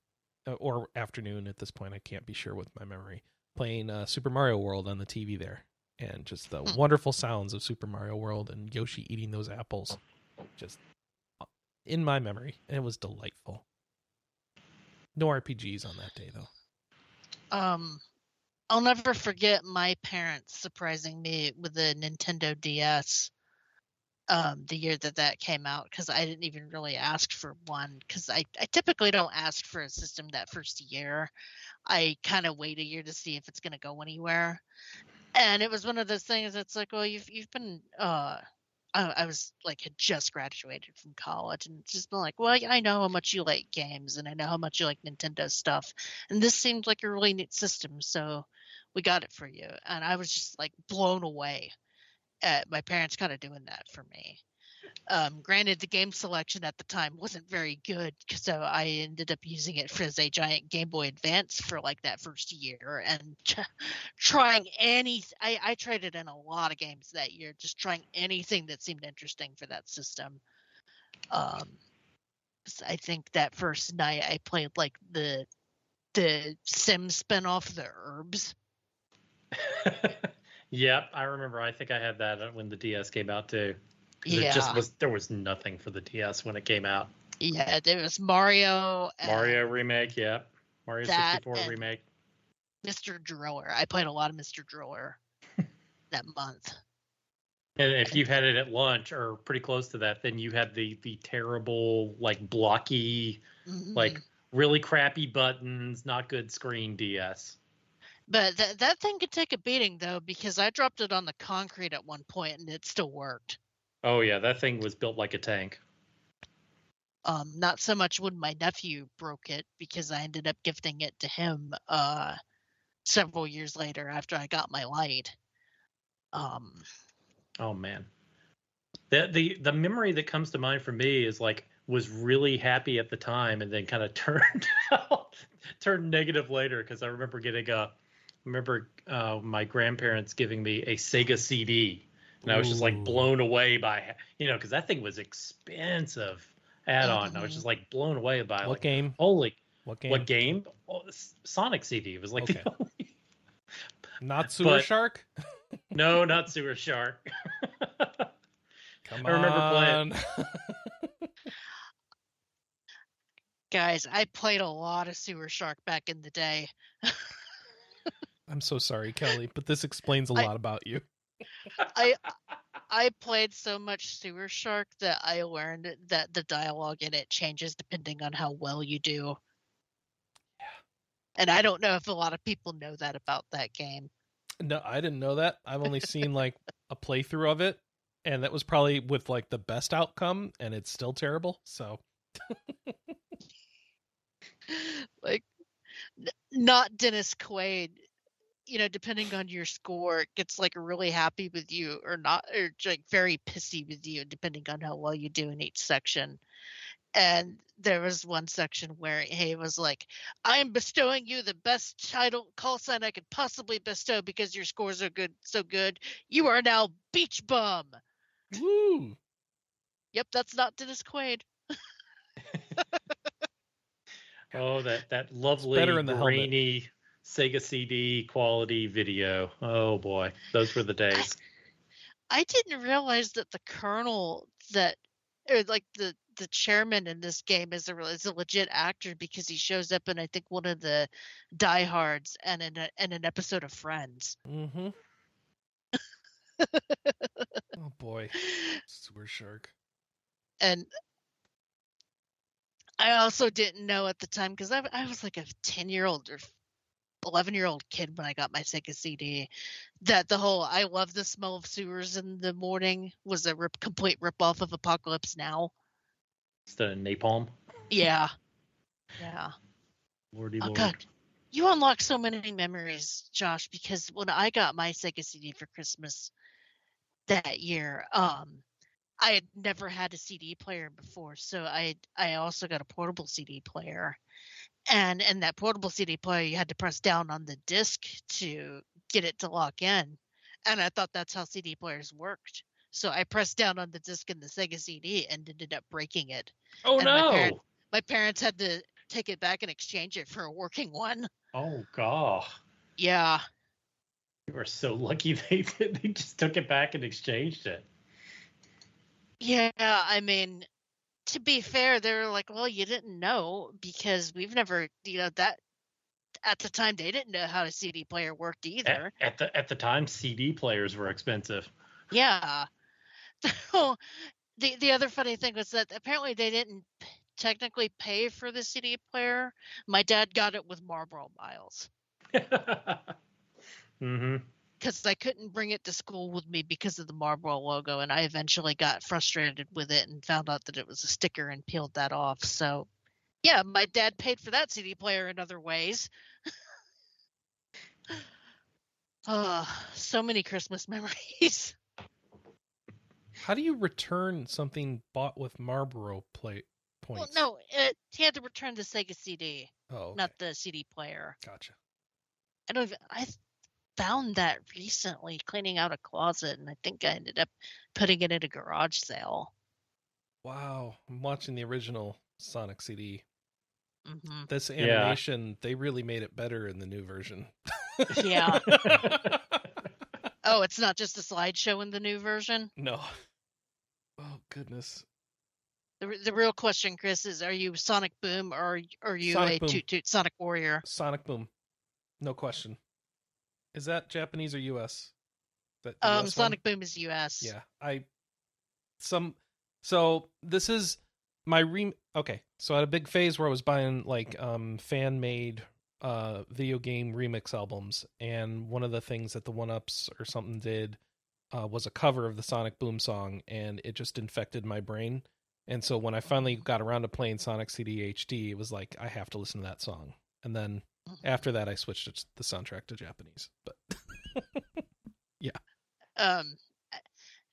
or afternoon at this point, I can't be sure with my memory, playing uh, Super Mario World on the TV there, and just the Hmm. wonderful sounds of Super Mario World and Yoshi eating those apples, just uh, in my memory, and it was delightful. No RPGs on that day though. Um, I'll never forget my parents surprising me with a Nintendo DS. Um, the year that that came out, because I didn't even really ask for one, because I, I typically don't ask for a system that first year. I kind of wait a year to see if it's going to go anywhere. And it was one of those things that's like, well, you've you've been uh I, I was like had just graduated from college and just been like, well, I know how much you like games and I know how much you like Nintendo stuff, and this seemed like a really neat system, so we got it for you. And I was just like blown away at my parents kind of doing that for me. Um, granted, the game selection at the time wasn't very good, so I ended up using it for as a giant Game Boy Advance for like that first year, and trying any. I, I tried it in a lot of games that year, just trying anything that seemed interesting for that system. Um, I think that first night I played like the the Sim spinoff, the Urbz. yep, I remember. I think I had that when the DS came out too. Yeah, It just was there was nothing for the DS when it came out. yeah. There was Mario. Mario remake, yep. Mario 64 remake. Mr. Driller. I played a lot of Mr. Driller that month. And if you had it at lunch or pretty close to that, then you had the the terrible like blocky, like Mhm. really crappy buttons, not good screen DS. but that that thing could take a beating though because I dropped it on the concrete at one point and it still worked. Oh yeah, that thing was built like a tank. Um, not so much when my nephew broke it because I ended up gifting it to him uh, several years later after I got my light. Um, Oh man. The the the memory that comes to mind for me is like was really happy at the time and then kind of turned out turned negative later because I remember getting a remember uh, my grandparents giving me a Sega CD and I was just like blown away by you know because that thing was expensive add on. I was just like blown away by What like game? holy What game? what game oh, Sonic CD it was like the only Not Sewer But- Shark? no not Sewer Shark Come on. I remember playing- guys, I played a lot of Sewer Shark back in the day. I'm so sorry, Kelley, but this explains a lot about you. I I played so much Sewer Shark that I learned that the dialogue in it changes depending on how well you do. And I don't know if a lot of people know that about that game. No, I didn't know that. I've only seen like a playthrough of it, and that was probably with like the best outcome, and it's still terrible. So like n- not Dennis Quaid. You know, depending on your score, it gets like really happy with you or not, or like very pissy with you, depending on how well you do in each section. And there was one section where he was like, "I am bestowing you the best title call sign I could possibly bestow because your scores are good, so good. You are now Beach Bum." woo. Yep, that's not Dennis Quaid. Oh, that that lovely better in the helmet. grainy Sega CD quality video. Oh boy, those were the days. I didn't realize that the colonel that or like the the chairman in this game is a real- is a legit actor because he shows up in I think one of the diehards and in a, in an episode of Friends. Mm-hmm. oh boy, Sewer Shark. And I also didn't know at the time because I, I was like a 10 year old or 11 year old kid when I got my Sega CD that the whole I love the smell of sewers in the morning was a rip, complete rip off of Apocalypse Now. Instead of napalm. Yeah. Yeah. Lordy Oh lord. god. You unlock so many memories, Josh, because when I got my Sega CD for Christmas that year, um I had never had a CD player before, so I I also got a portable CD player. And in that portable CD player, you had to press down on the disc to get it to lock in. And I thought that's how CD players worked. So I pressed down on the disc in the Sega CD and ended up breaking it. Oh and my no! parents- My parents had to take it back and exchange it for a working one. Oh god. Yeah. You were so lucky they they just took it back and exchanged it. Yeah, I mean, to be fair, they were like, well, you didn't know because we've never, you know, that at the time they didn't know how a CD player worked either. at the at the time, CD players were expensive. Yeah. So the the other funny thing was that apparently they didn't technically pay for the CD player. My dad got it with Marlboro Miles mm-hmm. Because I couldn't bring it to school with me because of the Marlboro logo, and I eventually got frustrated with it and found out that it was a sticker and peeled that off. So, yeah, my dad paid for that CD player in other ways. Oh, so many Christmas memories. How do you return something bought with Marlboro plate points? Well, no, it, he had to return the Sega CD, Oh, okay. not the CD player. gotcha. I don't even, I found that recently cleaning out a closet, and I think I ended up putting it in a garage sale. Wow, I'm watching the original Sonic CD. hmm This Yeah. animation, they really made it better in the new version. Yeah. Oh, it's not just a slideshow in the new version. no. Oh goodness. The, the real question, Chris, is: Are you Sonic Boom or are you Sonic a Boom. Toot Toot Sonic Warrior? Sonic Boom. No question. Is that Japanese or US? That Um, US one? Sonic Boom is U.S. Yeah, I some so this is my re okay. So I had a big phase where I was buying like um fan made uh video game remix albums and one of the things that the one ups or something did uh was a cover of the Sonic Boom song and it just infected my brain. And so when I finally got around to playing Sonic CD HD, it was like I have to listen to that song. And then. After that I switched the soundtrack to Japanese. But yeah. Um,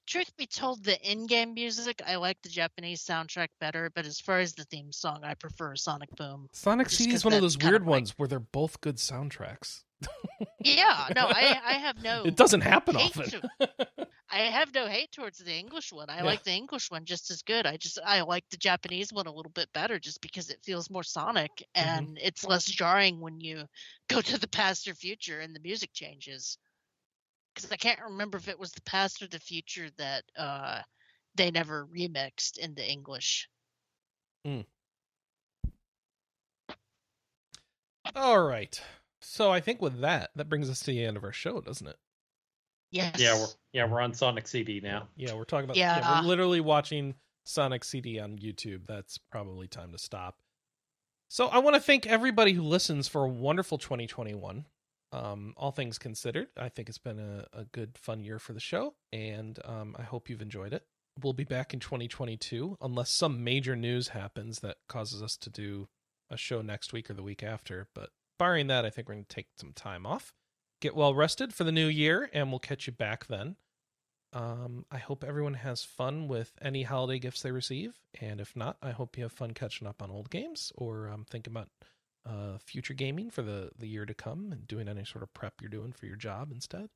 truth be told, the in-game music I like the Japanese soundtrack better, but as far as the theme song, I prefer Sonic Boom. Sonic CD is one of those weird of like- ones where they're both good soundtracks. Yeah, no, I I have no. It doesn't happen often. to- I have no hate towards the English one. I Yeah. like the English one just as good. I just I like the Japanese one a little bit better just because it feels more sonic Mm-hmm. and it's less jarring when you go to the past or future and the music changes. Cuz I can't remember if it was the past or the future that uh they never remixed in the English. Hmm. All right. So I think with that, that brings us to the end of our show, doesn't it? Yes. Yeah, we're yeah we're on Sonic CD now. Yeah, we're talking about. Yeah, Yeah. we're literally watching Sonic CD on YouTube. That's probably time to stop. So I want to thank everybody who listens for a wonderful 2021. Um, all things considered, I think it's been a, a good, fun year for the show, and um, I hope you've enjoyed it. We'll be back in 2022 unless some major news happens that causes us to do a show next week or the week after. But barring that, I think we're going to take some time off, get well rested for the new year, and we'll catch you back then. Um, I hope everyone has fun with any holiday gifts they receive, and if not, I hope you have fun catching up on old games or um, thinking about uh, future gaming for the the year to come and doing any sort of prep you're doing for your job instead.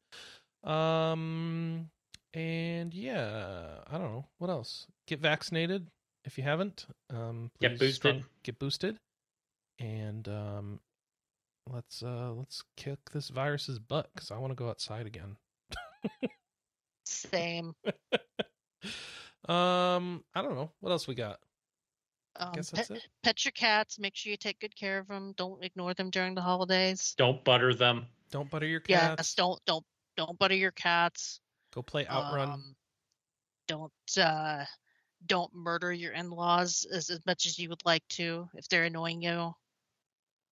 Um, and yeah, I don't know what else. Get vaccinated if you haven't. Um, Get boosted. get boosted, and um, let's uh let's kick this virus's butt because I want to go outside again. Same. um, I don't know what else we got. Um, Guess pet, that's it. pet your cats. Make sure you take good care of them. Don't ignore them during the holidays. Don't butter them. Don't butter your Yes, cats. don't don't don't butter your cats. Go play Outrun. Um, don't uh, don't murder your in-laws as, as much as you would like to if they're annoying you.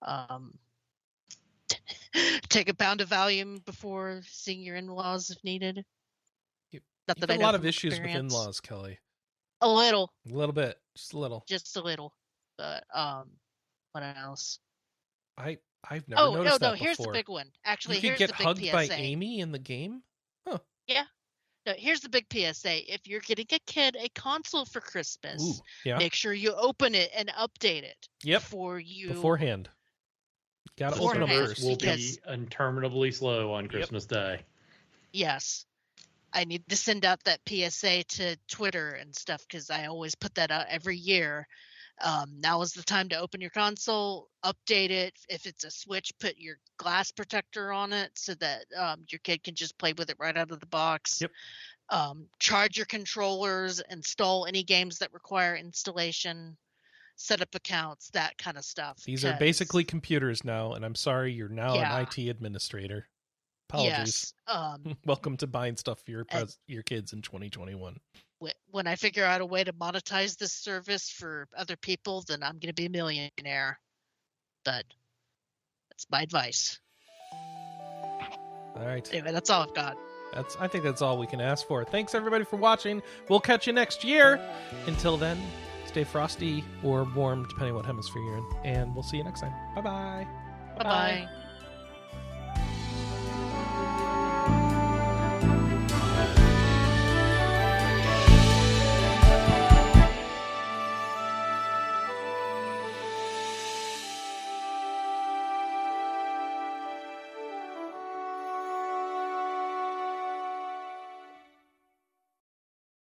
Um, take a pound of Valium before seeing your in-laws if needed. You- Not that I a lot of issues with in-laws, Kelley. A little, A little bit, just a little. just a little, but um, what else? I I've never noticed that. oh no, noticed no. that Here's before. the big one. Actually, you here's get the big hugged PSA. by Amy in the game. Huh. Yeah. No, here's the big PSA. If you're getting a kid a console for Christmas, Ooh, yeah. make sure you open it and update it Yep. before you Beforehand. Got to open first. will Because- be interminably slow on Christmas Day. Yes. I need to send out that PSA to Twitter and stuff because I always put that out every year. Um, now is the time to open your console, update it. If it's a Switch, put your glass protector on it so that um, your kid can just play with it right out of the box. Yep. Um, charge your controllers, install any games that require installation, set up accounts, that kind of stuff. These are basically computers now, and I'm sorry you're now Yeah. an IT administrator. Apologies. Yes. Um, Welcome to buying stuff for your pres- your kids in 2021. when I figure out a way to monetize this service for other people, then I'm going to be a millionaire. But that's my advice. All right. Anyway, that's all I've got. That's I think that's all we can ask for. Thanks everybody for watching. We'll catch you next year. Until then, stay frosty or warm depending on what hemisphere you're in, and we'll see you next time. Bye bye. Bye bye.